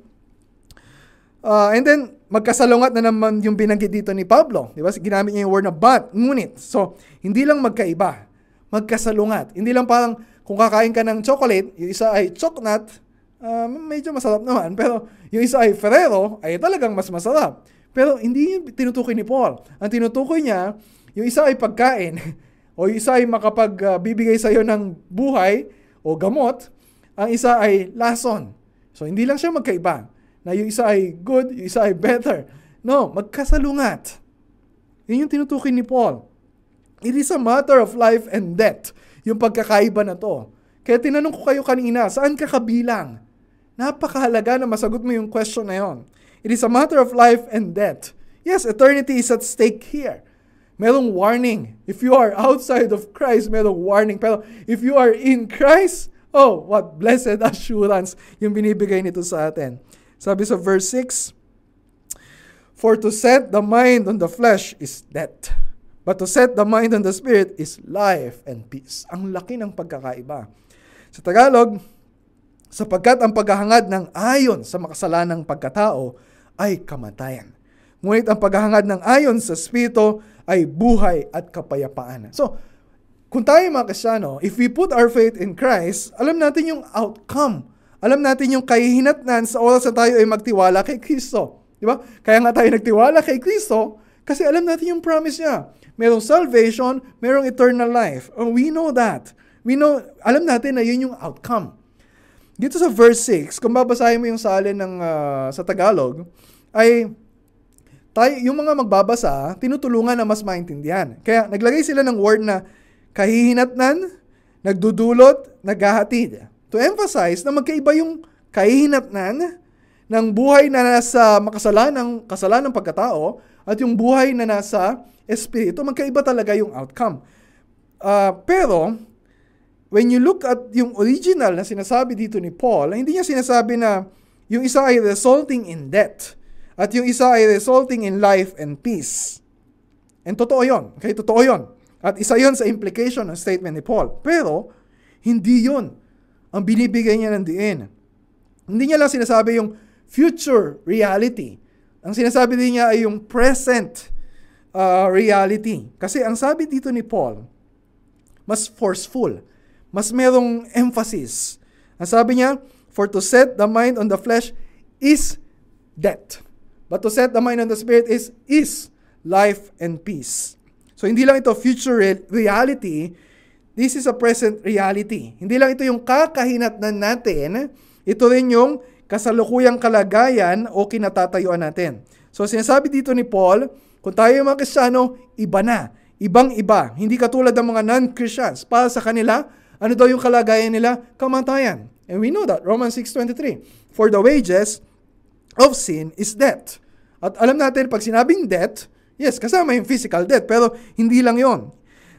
Uh, and then, magkasalungat na naman yung binanggit dito ni Pablo. Di ba? Ginamit niya yung word na but, ngunit. So, hindi lang magkaiba. Magkasalungat. Hindi lang parang kung kakain ka ng chocolate, yung isa ay chocnut, uh, medyo masarap naman. Pero yung isa ay Ferrero, ay talagang mas masarap. Pero hindi yung tinutukoy ni Paul. Ang tinutukoy niya, yung isa ay pagkain, o isa ay makapagbibigay uh, sa iyo ng buhay o gamot, ang isa ay lason. So hindi lang siya magkaiba na yung isa ay good, yung isa ay better. No, magkasalungat. Yun yung tinutukoy ni Paul. It is a matter of life and death, yung pagkakaiba na to. Kaya tinanong ko kayo kanina, saan ka kabilang? Napakahalaga na masagot mo yung question na yon. It is a matter of life and death. Yes, eternity is at stake here merong warning. If you are outside of Christ, merong warning. Pero if you are in Christ, oh, what blessed assurance yung binibigay nito sa atin. Sabi sa verse 6, For to set the mind on the flesh is death, but to set the mind on the spirit is life and peace. Ang laki ng pagkakaiba. Sa Tagalog, sapagkat ang paghahangad ng ayon sa makasalanang pagkatao ay kamatayan. Ngunit ang paghahangad ng ayon sa Espiritu ay buhay at kapayapaan. So, kung tayo mga Kristyano, if we put our faith in Christ, alam natin yung outcome. Alam natin yung kahihinatnan sa oras na tayo ay magtiwala kay Kristo. Di ba? Kaya nga tayo nagtiwala kay Kristo kasi alam natin yung promise niya. Merong salvation, merong eternal life. We know that. We know, alam natin na yun yung outcome. Dito sa verse 6, kung babasahin mo yung salin ng, uh, sa Tagalog, ay tayo, yung mga magbabasa, tinutulungan na mas maintindihan. Kaya naglagay sila ng word na kahihinatnan, nagdudulot, naghahatid. To emphasize na magkaiba yung kahihinatnan ng buhay na nasa makasalanang kasalanang pagkatao at yung buhay na nasa espiritu, magkaiba talaga yung outcome. Uh, pero, when you look at yung original na sinasabi dito ni Paul, hindi niya sinasabi na yung isa ay resulting in death at yung isa ay resulting in life and peace. And totoo yon. Okay, totoo yon. At isa yon sa implication ng statement ni Paul. Pero, hindi yon ang binibigay niya ng diin. Hindi niya lang sinasabi yung future reality. Ang sinasabi din niya ay yung present uh, reality. Kasi ang sabi dito ni Paul, mas forceful, mas merong emphasis. Ang sabi niya, for to set the mind on the flesh is death. But to set the mind on the Spirit is, is life and peace. So hindi lang ito future reality, this is a present reality. Hindi lang ito yung kakahinatnan natin, ito rin yung kasalukuyang kalagayan o kinatatayuan natin. So sinasabi dito ni Paul, kung tayo yung mga Kristiyano, iba na. Ibang-iba. Hindi katulad ng mga non-Christians. Para sa kanila, ano daw yung kalagayan nila? Kamatayan. And we know that. Romans 6.23 For the wages of sin is death. At alam natin, pag sinabing death, yes, kasama yung physical death, pero hindi lang yon.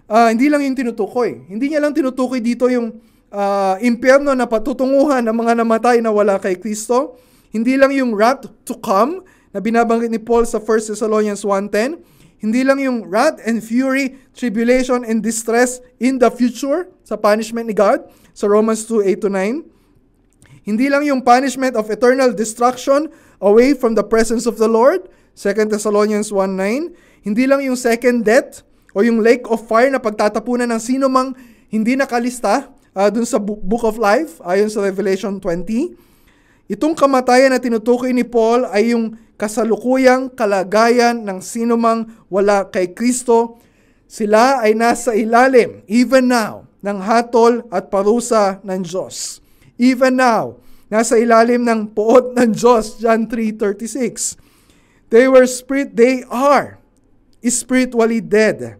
Uh, ah, hindi lang yung tinutukoy. Hindi niya lang tinutukoy dito yung uh, impyerno na patutunguhan ng mga namatay na wala kay Kristo. Hindi lang yung wrath to come na binabanggit ni Paul sa 1 Thessalonians 1.10. Hindi lang yung wrath and fury, tribulation and distress in the future sa punishment ni God sa Romans 2:8 9. Hindi lang yung punishment of eternal destruction away from the presence of the Lord, 2 Thessalonians 1:9. Hindi lang yung second death o yung lake of fire na pagtatapunan ng sino mang hindi nakalista uh, dun sa Book of Life ayon sa Revelation 20. Itong kamatayan na tinutukoy ni Paul ay yung kasalukuyang kalagayan ng sinumang wala kay Kristo, sila ay nasa ilalim, even now, ng hatol at parusa ng Diyos. Even now, nasa ilalim ng poot ng Diyos, John 3.36. They were spirit, they are spiritually dead.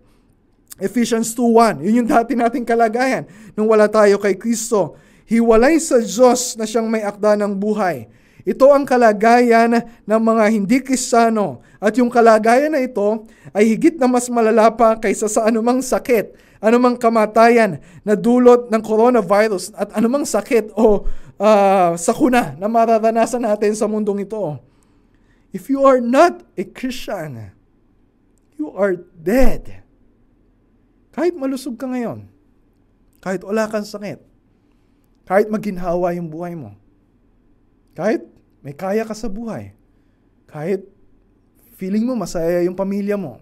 Ephesians 2.1, yun yung dati nating kalagayan nung wala tayo kay Kristo. Hiwalay sa Diyos na siyang may akda ng buhay ito ang kalagayan ng mga hindi Kristiyano at yung kalagayan na ito ay higit na mas malala pa kaysa sa anumang sakit, anumang kamatayan na dulot ng coronavirus at anumang sakit o uh, sakuna na mararanasan natin sa mundong ito. If you are not a Christian, you are dead. Kahit malusog ka ngayon, kahit wala kang sakit, kahit maginhawa yung buhay mo, kahit may kaya ka sa buhay, kahit feeling mo masaya yung pamilya mo,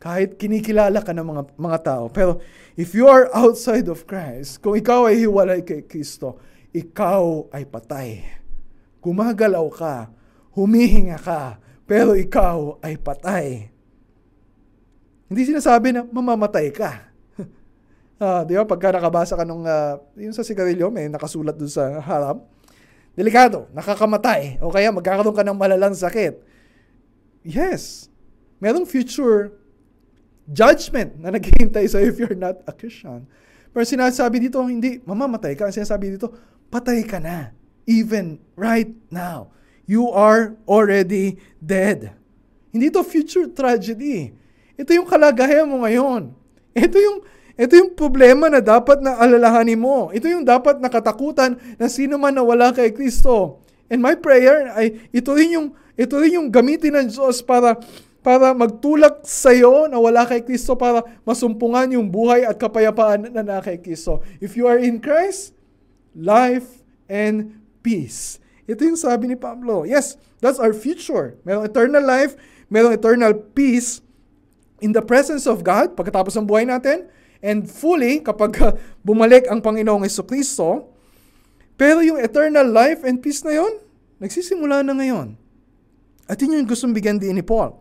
kahit kinikilala ka ng mga, mga tao. Pero if you are outside of Christ, kung ikaw ay hiwalay kay Kristo, ikaw ay patay. Gumagalaw ka, humihinga ka, pero ikaw ay patay. Hindi sinasabi na mamamatay ka. uh, di ba? Pagka nakabasa ka nung, uh, yung sa sigarilyo, may nakasulat dun sa harap delikado, nakakamatay, o kaya magkakaroon ka ng malalang sakit. Yes, merong future judgment na naghihintay sa if you're not a Christian. Pero sinasabi dito, hindi, mamamatay ka. Ang sinasabi dito, patay ka na. Even right now. You are already dead. Hindi to future tragedy. Ito yung kalagayan mo ngayon. Ito yung ito yung problema na dapat na alalahanin mo. Ito yung dapat nakatakutan na sino man na wala kay Kristo. And my prayer ay ito rin yung ito rin yung gamitin ng Diyos para para magtulak sa iyo na wala kay Kristo para masumpungan yung buhay at kapayapaan na na kay Kristo. If you are in Christ, life and peace. Ito yung sabi ni Pablo. Yes, that's our future. Merong eternal life, merong eternal peace in the presence of God pagkatapos ng buhay natin and fully kapag bumalik ang Panginoong Kristo. Pero yung eternal life and peace na yon, nagsisimula na ngayon. At yun yung gustong bigyan din ni Paul.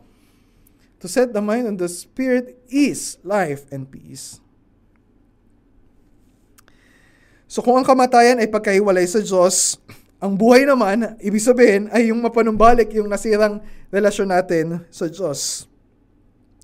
To set the mind on the Spirit is life and peace. So kung ang kamatayan ay pagkahiwalay sa Diyos, ang buhay naman, ibig sabihin, ay yung mapanumbalik yung nasirang relasyon natin sa Diyos.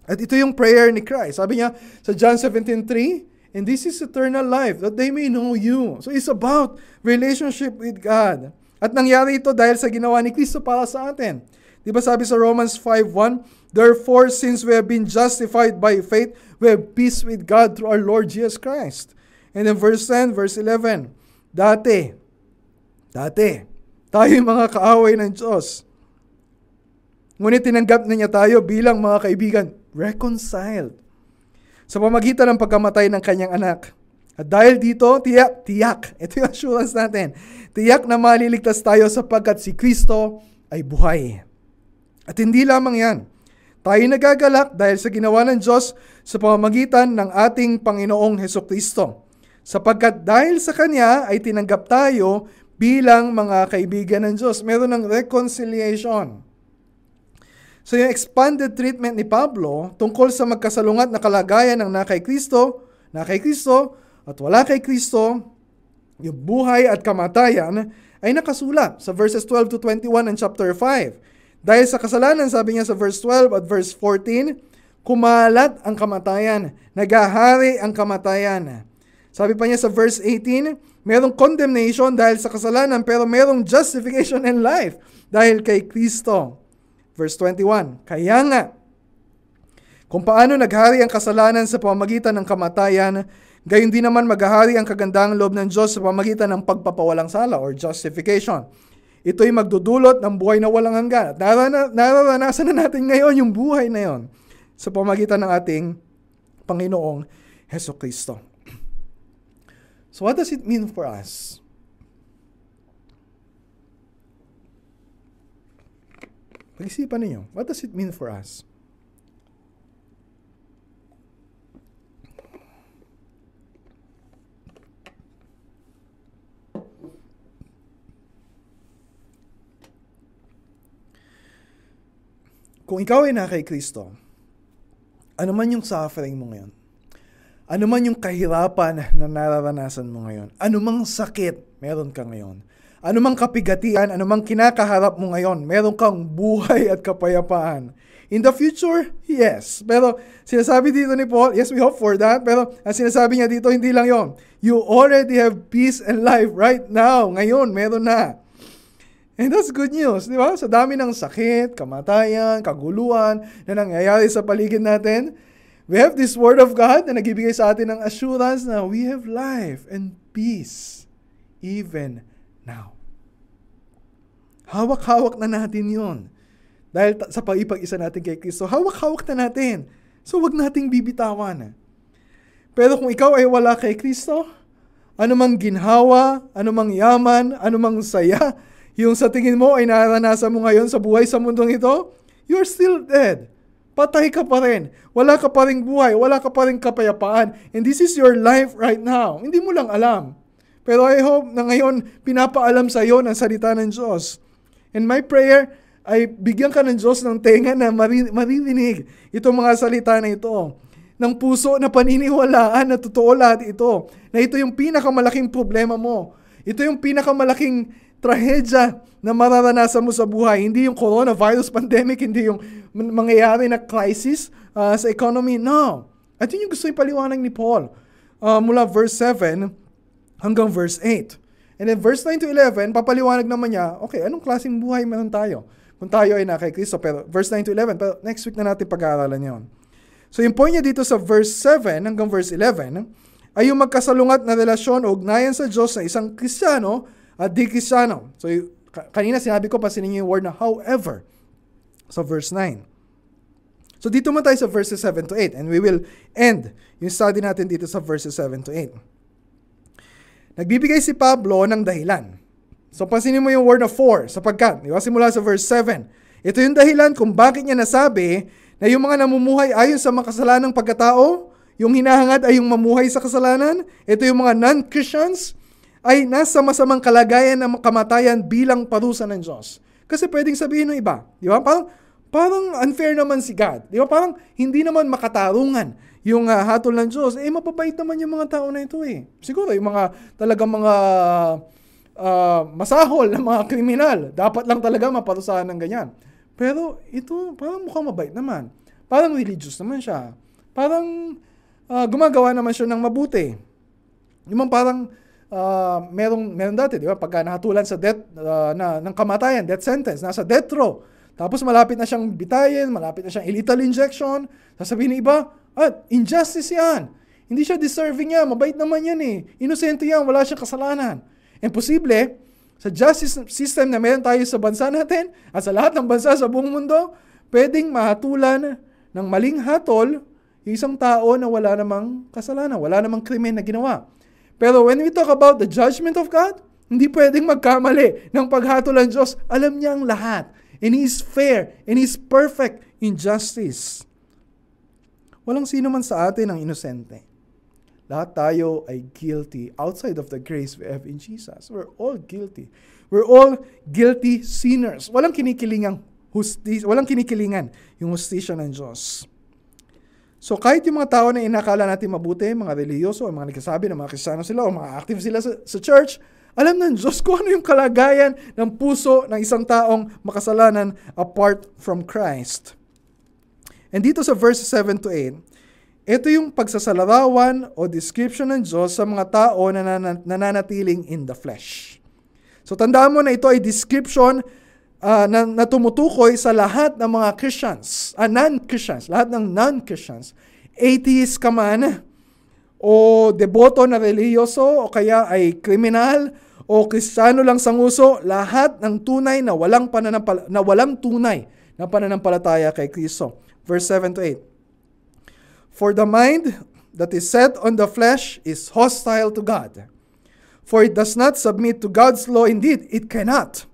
At ito yung prayer ni Christ. Sabi niya sa John 17.3, And this is eternal life, that they may know you. So it's about relationship with God. At nangyari ito dahil sa ginawa ni Kristo para sa atin. Di ba sabi sa Romans 5.1, Therefore, since we have been justified by faith, we have peace with God through our Lord Jesus Christ. And then verse 10, verse 11, Dati, dati, tayo yung mga kaaway ng Diyos. Ngunit tinanggap na niya tayo bilang mga kaibigan reconciled sa pamagitan ng pagkamatay ng kanyang anak. At dahil dito, tiyak, tiyak, ito yung assurance natin, tiyak na maliligtas tayo sapagkat si Kristo ay buhay. At hindi lamang yan, tayo nagagalak dahil sa ginawa ng Diyos sa pamamagitan ng ating Panginoong Heso Kristo. Sapagkat dahil sa Kanya ay tinanggap tayo bilang mga kaibigan ng Diyos. Meron ng reconciliation. So yung expanded treatment ni Pablo tungkol sa magkasalungat na kalagayan ng nakay Kristo, nakay Kristo at wala kay Kristo, yung buhay at kamatayan ay nakasulat sa verses 12 to 21 ng chapter 5. Dahil sa kasalanan, sabi niya sa verse 12 at verse 14, kumalat ang kamatayan, nagahari ang kamatayan. Sabi pa niya sa verse 18, merong condemnation dahil sa kasalanan pero merong justification in life dahil kay Kristo. Verse 21, Kaya nga, kung paano naghari ang kasalanan sa pamamagitan ng kamatayan, Gayun din naman maghahari ang kagandahang loob ng Diyos sa pamagitan ng pagpapawalang sala or justification. Ito'y magdudulot ng buhay na walang hanggan. At nararanasan na natin ngayon yung buhay na yon sa pamagitan ng ating Panginoong Heso Kristo. So what does it mean for us? Pag-isipan ninyo, what does it mean for us? Kung ikaw ay na kay Kristo, ano man yung suffering mo ngayon, ano man yung kahirapan na nararanasan mo ngayon, ano mang sakit meron ka ngayon, ano mang kapigatian, ano mang kinakaharap mo ngayon, meron kang buhay at kapayapaan. In the future, yes. Pero sinasabi dito ni Paul, yes, we hope for that. Pero ang sinasabi niya dito, hindi lang yon. You already have peace and life right now. Ngayon, meron na. And that's good news, di ba? Sa dami ng sakit, kamatayan, kaguluhan na nangyayari sa paligid natin, we have this Word of God na nagbibigay sa atin ng assurance na we have life and peace even now. Hawak-hawak na natin yon. Dahil sa pag-ipag-isa natin kay Kristo, hawak-hawak na natin. So wag nating bibitawan. Pero kung ikaw ay wala kay Kristo, anumang ginhawa, anumang yaman, anumang saya, yung sa tingin mo ay naranasan mo ngayon sa buhay sa mundong ito, you're still dead. Patay ka pa rin. Wala ka pa rin buhay. Wala ka pa rin kapayapaan. And this is your life right now. Hindi mo lang alam. Pero I hope na ngayon pinapaalam sa iyo ng salita ng Diyos. And my prayer ay bigyan ka ng Diyos ng tenga na maririnig itong mga salita na ito. Ng puso na paniniwalaan na totoo lahat ito. Na ito yung pinakamalaking problema mo. Ito yung pinakamalaking trahedya na mararanasan mo sa buhay. Hindi yung coronavirus pandemic, hindi yung mangyayari na crisis uh, sa economy. No. At yun yung gusto ipaliwanag ni Paul. Uh, mula verse 7 hanggang verse 8. And then verse 9 to 11, papaliwanag naman niya, okay, anong klaseng buhay meron tayo? Kung tayo ay na kay Kristo, pero verse 9 to 11, pero next week na natin pag-aaralan yon. So yung point niya dito sa verse 7 hanggang verse 11, ay yung magkasalungat na relasyon o ugnayan sa Diyos na isang Kristiyano at di Kristiyano. So, kanina sinabi ko, pasinin niyo yung word na however sa verse 9. So, dito mo tayo sa verses 7 to 8 and we will end yung study natin dito sa verses 7 to 8. Nagbibigay si Pablo ng dahilan. So, pasinin mo yung word na for, sapagkat, di ba, simula sa verse 7. Ito yung dahilan kung bakit niya nasabi na yung mga namumuhay ayon sa makasalanang pagkatao, yung hinahangad ay yung mamuhay sa kasalanan, ito yung mga non-Christians, ay nasa masamang kalagayan ng kamatayan bilang parusa ng Diyos. Kasi pwedeng sabihin ng iba, di ba? Parang, parang unfair naman si God. Di ba? Parang hindi naman makatarungan yung uh, hatol ng Diyos. Eh, mapabait naman yung mga tao na ito eh. Siguro yung mga talagang mga uh, masahol na mga kriminal, dapat lang talaga maparusahan ng ganyan. Pero ito, parang mukhang mabait naman. Parang religious naman siya. Parang uh, gumagawa naman siya ng mabuti. Yung parang uh, merong, meron dati, di ba? Pagka nahatulan sa death, uh, na, ng kamatayan, death sentence, nasa death row. Tapos malapit na siyang bitayin, malapit na siyang lethal injection. Sasabihin ng iba, at injustice yan. Hindi siya deserving yan. Mabait naman yan eh. Inosente yan. Wala siyang kasalanan. Imposible, sa justice system na meron tayo sa bansa natin at sa lahat ng bansa sa buong mundo, pwedeng mahatulan ng maling hatol yung isang tao na wala namang kasalanan, wala namang krimen na ginawa. Pero when we talk about the judgment of God, hindi pwedeng magkamali ng paghatol ng Diyos. Alam niya ang lahat. And He is fair. And He is perfect in justice. Walang sino man sa atin ang inosente. Lahat tayo ay guilty outside of the grace we have in Jesus. We're all guilty. We're all guilty sinners. Walang kinikilingang hustis, walang kinikilingan yung hustisya ng Diyos. So kahit yung mga tao na inakala natin mabuti, mga reliyoso, mga nagsasabi na mga kristyano sila o mga active sila sa, sa church, alam ng Diyos kung ano yung kalagayan ng puso ng isang taong makasalanan apart from Christ. And dito sa verse 7 to 8, ito yung pagsasalarawan o description ng Diyos sa mga tao na nananatiling in the flesh. So tandaan mo na ito ay description uh, na, na tumutukoy sa lahat ng mga Christians, uh, non-Christians, lahat ng non-Christians, atheist ka man, o deboto na reliyoso o kaya ay kriminal o kristyano lang sa nguso, lahat ng tunay na walang pananampal na walang tunay na pananampalataya kay Kristo. Verse 7 to 8. For the mind that is set on the flesh is hostile to God. For it does not submit to God's law. Indeed, it cannot.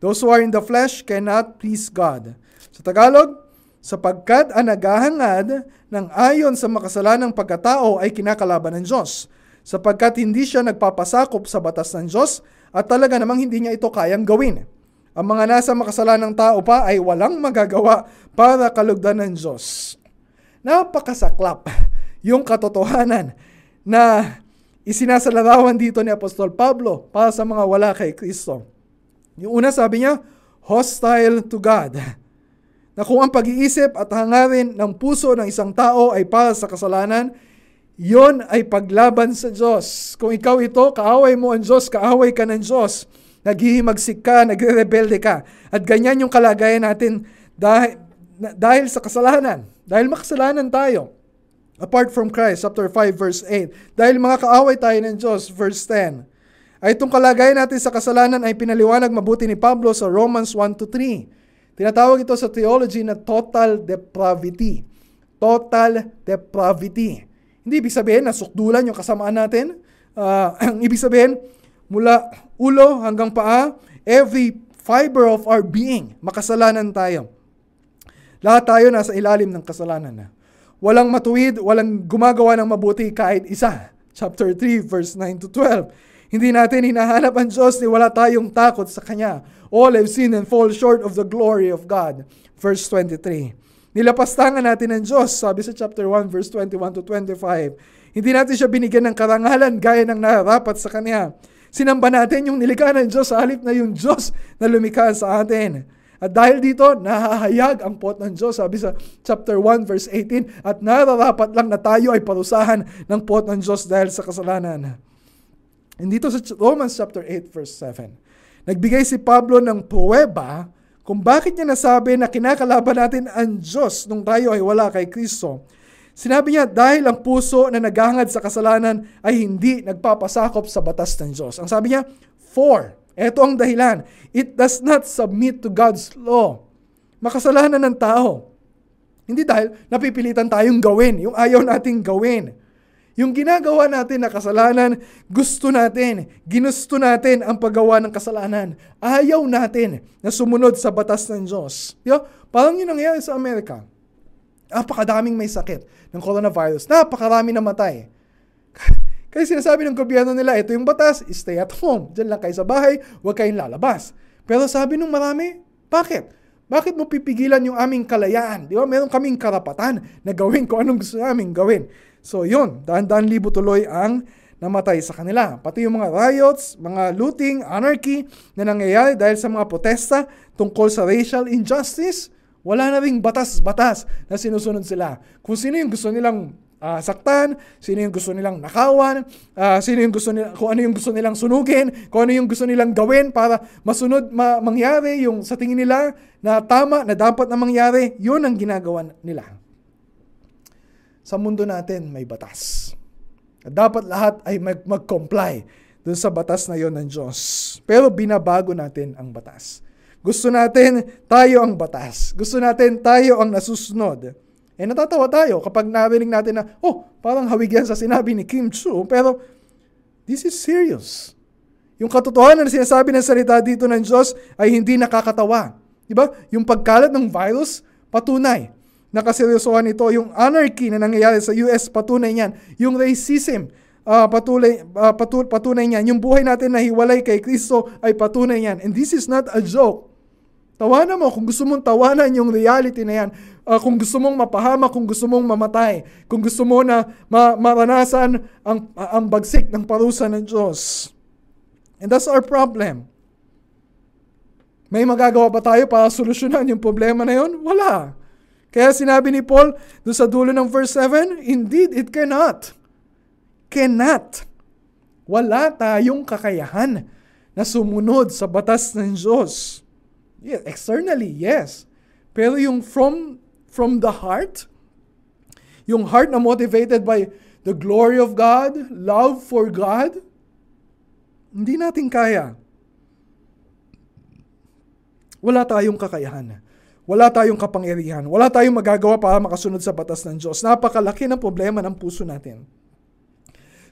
Those who are in the flesh cannot please God. Sa Tagalog, sapagkat ang naghahangad ng ayon sa makasalanang pagkatao ay kinakalaban ng Diyos, sapagkat hindi siya nagpapasakop sa batas ng Diyos at talaga namang hindi niya ito kayang gawin. Ang mga nasa makasalanang tao pa ay walang magagawa para kalugdan ng Diyos. Napakasaklap yung katotohanan na isinasalarawan dito ni Apostol Pablo para sa mga wala kay Kristo. Yung una sabi niya, hostile to God na kung ang pag-iisip at hangarin ng puso ng isang tao ay para sa kasalanan, yon ay paglaban sa Diyos. Kung ikaw ito, kaaway mo ang Diyos, kaaway ka ng Diyos, naghihimagsik ka, nagre-rebelde ka. At ganyan yung kalagayan natin dahil, dahil sa kasalanan. Dahil makasalanan tayo. Apart from Christ, chapter 5, verse 8. Dahil mga kaaway tayo ng Diyos, verse 10. Ay itong kalagayan natin sa kasalanan ay pinaliwanag mabuti ni Pablo sa Romans 1 to 3 Tinatawag ito sa theology na total depravity. Total depravity. Hindi ibig sabihin na sukdulan yung kasamaan natin. Uh, ang ibig sabihin, mula ulo hanggang paa, every fiber of our being, makasalanan tayo. Lahat tayo nasa ilalim ng kasalanan na. Walang matuwid, walang gumagawa ng mabuti kahit isa. Chapter 3, verse 9 to 12. Hindi natin hinahanap ang Diyos ni wala tayong takot sa Kanya. All have sinned and fall short of the glory of God. Verse 23. Nilapastangan natin ang Diyos, sabi sa chapter 1, verse 21 to 25. Hindi natin siya binigyan ng karangalan gaya ng nararapat sa Kanya. Sinamba natin yung nilikha ng Diyos sa halip na yung Diyos na lumikha sa atin. At dahil dito, nahahayag ang pot ng Diyos, sabi sa chapter 1, verse 18, at nararapat lang na tayo ay parusahan ng pot ng Diyos dahil sa kasalanan. And dito sa Romans chapter 8 verse 7, nagbigay si Pablo ng pruweba kung bakit niya nasabi na kinakalaban natin ang Diyos nung tayo ay wala kay Kristo. Sinabi niya, dahil ang puso na naghahangad sa kasalanan ay hindi nagpapasakop sa batas ng Diyos. Ang sabi niya, for, eto ang dahilan, it does not submit to God's law. Makasalanan ng tao. Hindi dahil napipilitan tayong gawin, yung ayaw nating gawin. Yung ginagawa natin na kasalanan, gusto natin, ginusto natin ang paggawa ng kasalanan. Ayaw natin na sumunod sa batas ng Diyos. Yo, parang yun nangyayari sa Amerika. Napakadaming may sakit ng coronavirus. Napakarami na matay. Kasi sinasabi ng gobyerno nila, ito yung batas, stay at home. Diyan lang kayo sa bahay, huwag kayong lalabas. Pero sabi ng marami, bakit? Bakit mo pipigilan yung aming kalayaan? Di ba? Meron kaming karapatan na gawin kung anong gusto namin gawin. So yun, daan-daan libo tuloy ang namatay sa kanila. Pati yung mga riots, mga looting, anarchy na nangyayari dahil sa mga protesta tungkol sa racial injustice, wala na ring batas-batas na sinusunod sila. Kung sino yung gusto nilang uh, saktan, sino yung gusto nilang nakawan, uh, sino yung gusto nila, kung ano yung gusto nilang sunugin, kung ano yung gusto nilang gawin para masunod, ma- mangyari yung sa tingin nila na tama, na dapat na mangyari, yun ang ginagawa nila sa mundo natin may batas. Dapat lahat ay mag- mag-comply dun sa batas na yon ng Diyos. Pero binabago natin ang batas. Gusto natin tayo ang batas. Gusto natin tayo ang nasusunod. Eh natatawa tayo kapag narinig natin na, oh, parang hawig yan sa sinabi ni Kim Chu. Pero this is serious. Yung katotohanan na sinasabi ng salita dito ng Diyos ay hindi nakakatawa. Diba? Yung pagkalat ng virus, patunay nakaseryosohan ito. Yung anarchy na nangyayari sa US, patunay niyan. Yung racism, uh, patuloy, uh, patu- patunay niyan. Yung buhay natin na hiwalay kay Kristo ay patunay niyan. And this is not a joke. Tawanan mo kung gusto mong tawanan yung reality na yan. Uh, kung gusto mong mapahama, kung gusto mong mamatay, kung gusto mo na ma- maranasan ang, ang bagsik ng parusa ng Diyos. And that's our problem. May magagawa ba tayo para solusyonan yung problema na yun? Wala. Kaya sinabi ni Paul doon sa dulo ng verse 7, Indeed, it cannot. Cannot. Wala tayong kakayahan na sumunod sa batas ng Diyos. Yeah, externally, yes. Pero yung from from the heart, yung heart na motivated by the glory of God, love for God, hindi natin kaya. Wala tayong kakayahan. Wala tayong kapangyarihan. Wala tayong magagawa para makasunod sa batas ng Diyos. Napakalaki ng problema ng puso natin.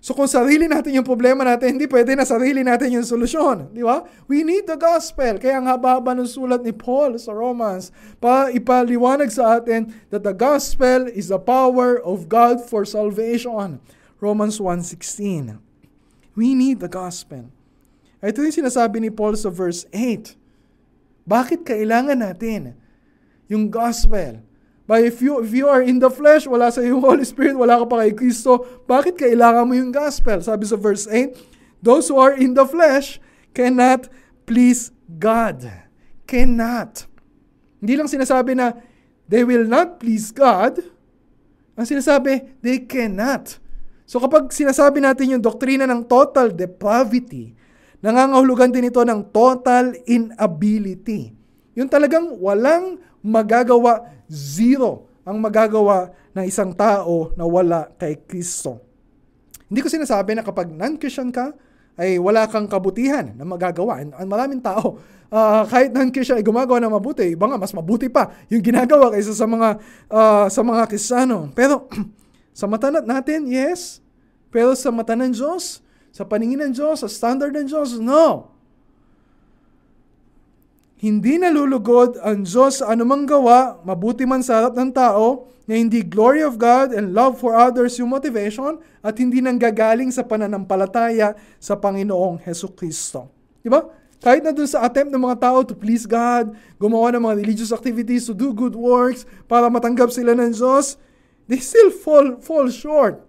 So kung sarili natin yung problema natin, hindi pwede na sarili natin yung solusyon. Di ba? We need the gospel. Kaya ang haba-haba ng sulat ni Paul sa Romans para ipaliwanag sa atin that the gospel is the power of God for salvation. Romans 1.16 We need the gospel. Ito yung sinasabi ni Paul sa verse 8. Bakit kailangan natin yung gospel? But if you, if you are in the flesh, wala sa yung Holy Spirit, wala ka pa kay Kristo, bakit kailangan mo yung gospel? Sabi sa verse 8, Those who are in the flesh cannot please God. Cannot. Hindi lang sinasabi na they will not please God. Ang sinasabi, they cannot. So kapag sinasabi natin yung doktrina ng total depravity, nangangahulugan din ito ng total inability. Yung talagang walang magagawa, zero ang magagawa ng isang tao na wala kay Kristo. Hindi ko sinasabi na kapag non-Christian ka, ay wala kang kabutihan na magagawa. Ang maraming tao, uh, kahit non-Christian ay gumagawa ng mabuti, iba nga mas mabuti pa yung ginagawa kaysa sa mga uh, sa mga Kristiyano. Pero sa mata natin, yes. Pero sa mata ng Diyos, sa paningin ng Diyos, sa standard ng Diyos, no. Hindi nalulugod ang Diyos sa anumang gawa, mabuti man sa harap ng tao, na hindi glory of God and love for others yung motivation at hindi nanggagaling sa pananampalataya sa Panginoong Heso Kristo. Di ba? Kahit na dun sa attempt ng mga tao to please God, gumawa ng mga religious activities, to do good works, para matanggap sila ng Diyos, they still fall, fall short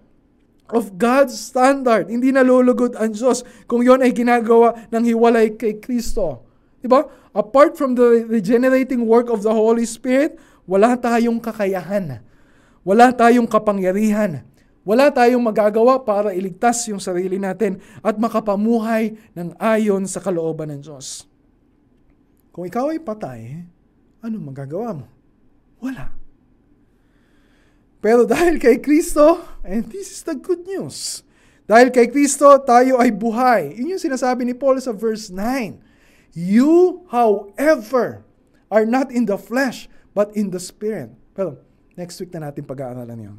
of God's standard. Hindi nalulugod ang Diyos kung yon ay ginagawa ng hiwalay kay Kristo. Diba? Apart from the regenerating work of the Holy Spirit, wala tayong kakayahan. Wala tayong kapangyarihan. Wala tayong magagawa para iligtas yung sarili natin at makapamuhay ng ayon sa kalooban ng Diyos. Kung ikaw ay patay, ano magagawa mo? Wala. Pero dahil kay Kristo, and this is the good news, dahil kay Kristo, tayo ay buhay. Yun yung sinasabi ni Paul sa verse 9. You, however, are not in the flesh, but in the Spirit. Pero, next week na natin pag-aaralan yun.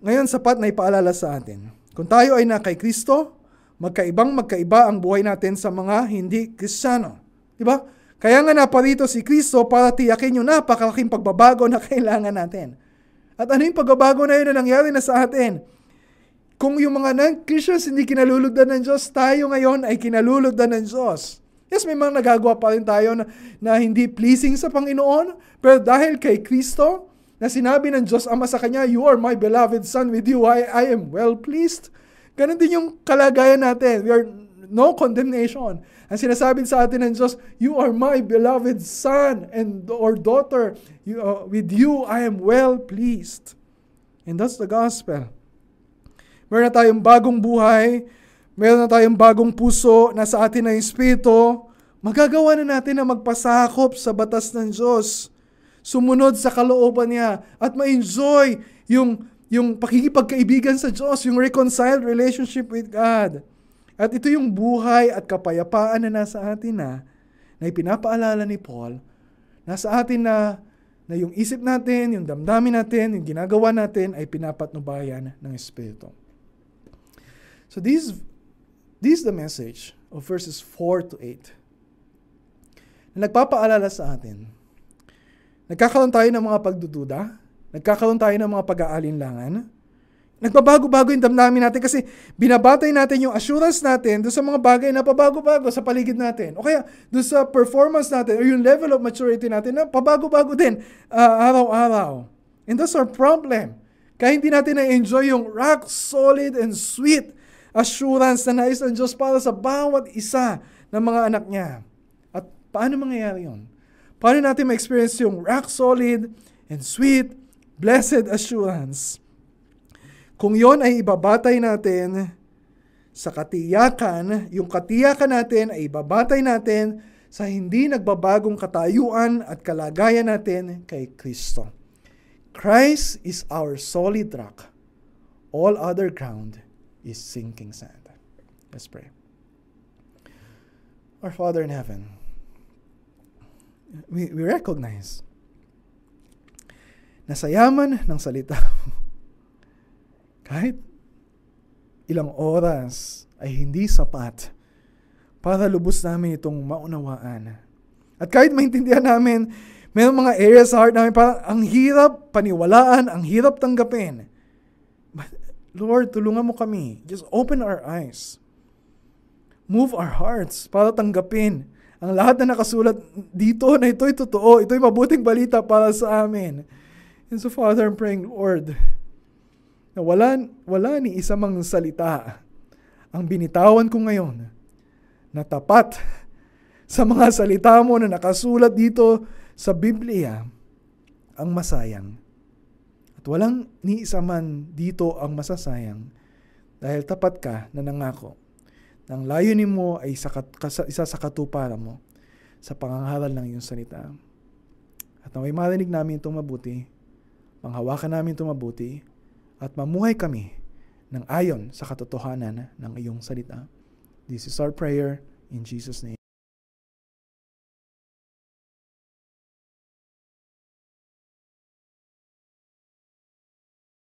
Ngayon, sapat na ipaalala sa atin. Kung tayo ay na kay Kristo, magkaibang magkaiba ang buhay natin sa mga hindi Kristiyano. Di ba? Kaya nga naparito si Kristo para tiyakin yung napakalaking pagbabago na kailangan natin. At ano yung pagbabago na yun na nangyari na sa atin? Kung yung mga non-Christians hindi kinalulugdan ng Diyos, tayo ngayon ay kinalulugdan ng Diyos. Yes, may mga nagagawa pa rin tayo na, na hindi pleasing sa Panginoon, pero dahil kay Kristo, na sinabi ng Diyos Ama sa Kanya, You are my beloved Son, with you I, I am well pleased. Ganon din yung kalagayan natin. We are no condemnation. Ang sinasabi sa atin ng Diyos, You are my beloved Son and or daughter. You, uh, with you I am well pleased. And that's the gospel. Meron na tayong bagong buhay, meron na tayong bagong puso, na sa atin na Espiritu, magagawa na natin na magpasakop sa batas ng Diyos. Sumunod sa kalooban niya at ma-enjoy yung, yung pakikipagkaibigan sa Diyos, yung reconciled relationship with God. At ito yung buhay at kapayapaan na nasa atin na, na ipinapaalala ni Paul, nasa atin na, na yung isip natin, yung damdamin natin, yung ginagawa natin ay pinapatnubayan ng Espiritu. So this This is the message of verses 4 to 8. Na nagpapaalala sa atin. Nagkakaroon tayo ng mga pagdududa. Nagkakaroon tayo ng mga pag-aalinlangan. Nagbabago-bago yung damdamin natin kasi binabatay natin yung assurance natin doon sa mga bagay na pabago-bago sa paligid natin. O kaya doon sa performance natin or yung level of maturity natin na pabago-bago din uh, araw-araw. And that's our problem. Kaya hindi natin na-enjoy yung rock solid and sweet assurance na nais ng Diyos para sa bawat isa ng mga anak niya. At paano mangyayari yon? Paano natin ma-experience yung rock solid and sweet, blessed assurance? Kung yon ay ibabatay natin sa katiyakan, yung katiyakan natin ay ibabatay natin sa hindi nagbabagong katayuan at kalagayan natin kay Kristo. Christ is our solid rock all other ground is sinking sand. Let's pray. Our Father in heaven, we, we recognize na sa yaman ng salita mo, kahit ilang oras ay hindi sapat para lubos namin itong maunawaan. At kahit maintindihan namin, may mga areas sa heart namin parang ang hirap paniwalaan, ang hirap tanggapin. Lord, tulungan mo kami. Just open our eyes. Move our hearts para tanggapin ang lahat na nakasulat dito na ito'y totoo, ito'y mabuting balita para sa amin. And so Father, I'm praying, Lord, na wala, wala ni isa mang salita ang binitawan ko ngayon na tapat sa mga salita mo na nakasulat dito sa Biblia ang masayang. At walang ni isa man dito ang masasayang dahil tapat ka na nangako ng layunin mo ay isa, isa sa katuparan mo sa pangangaral ng iyong salita. At naway marinig namin itong mabuti, manghawakan namin itong mabuti, at mamuhay kami ng ayon sa katotohanan ng iyong salita. This is our prayer in Jesus' name.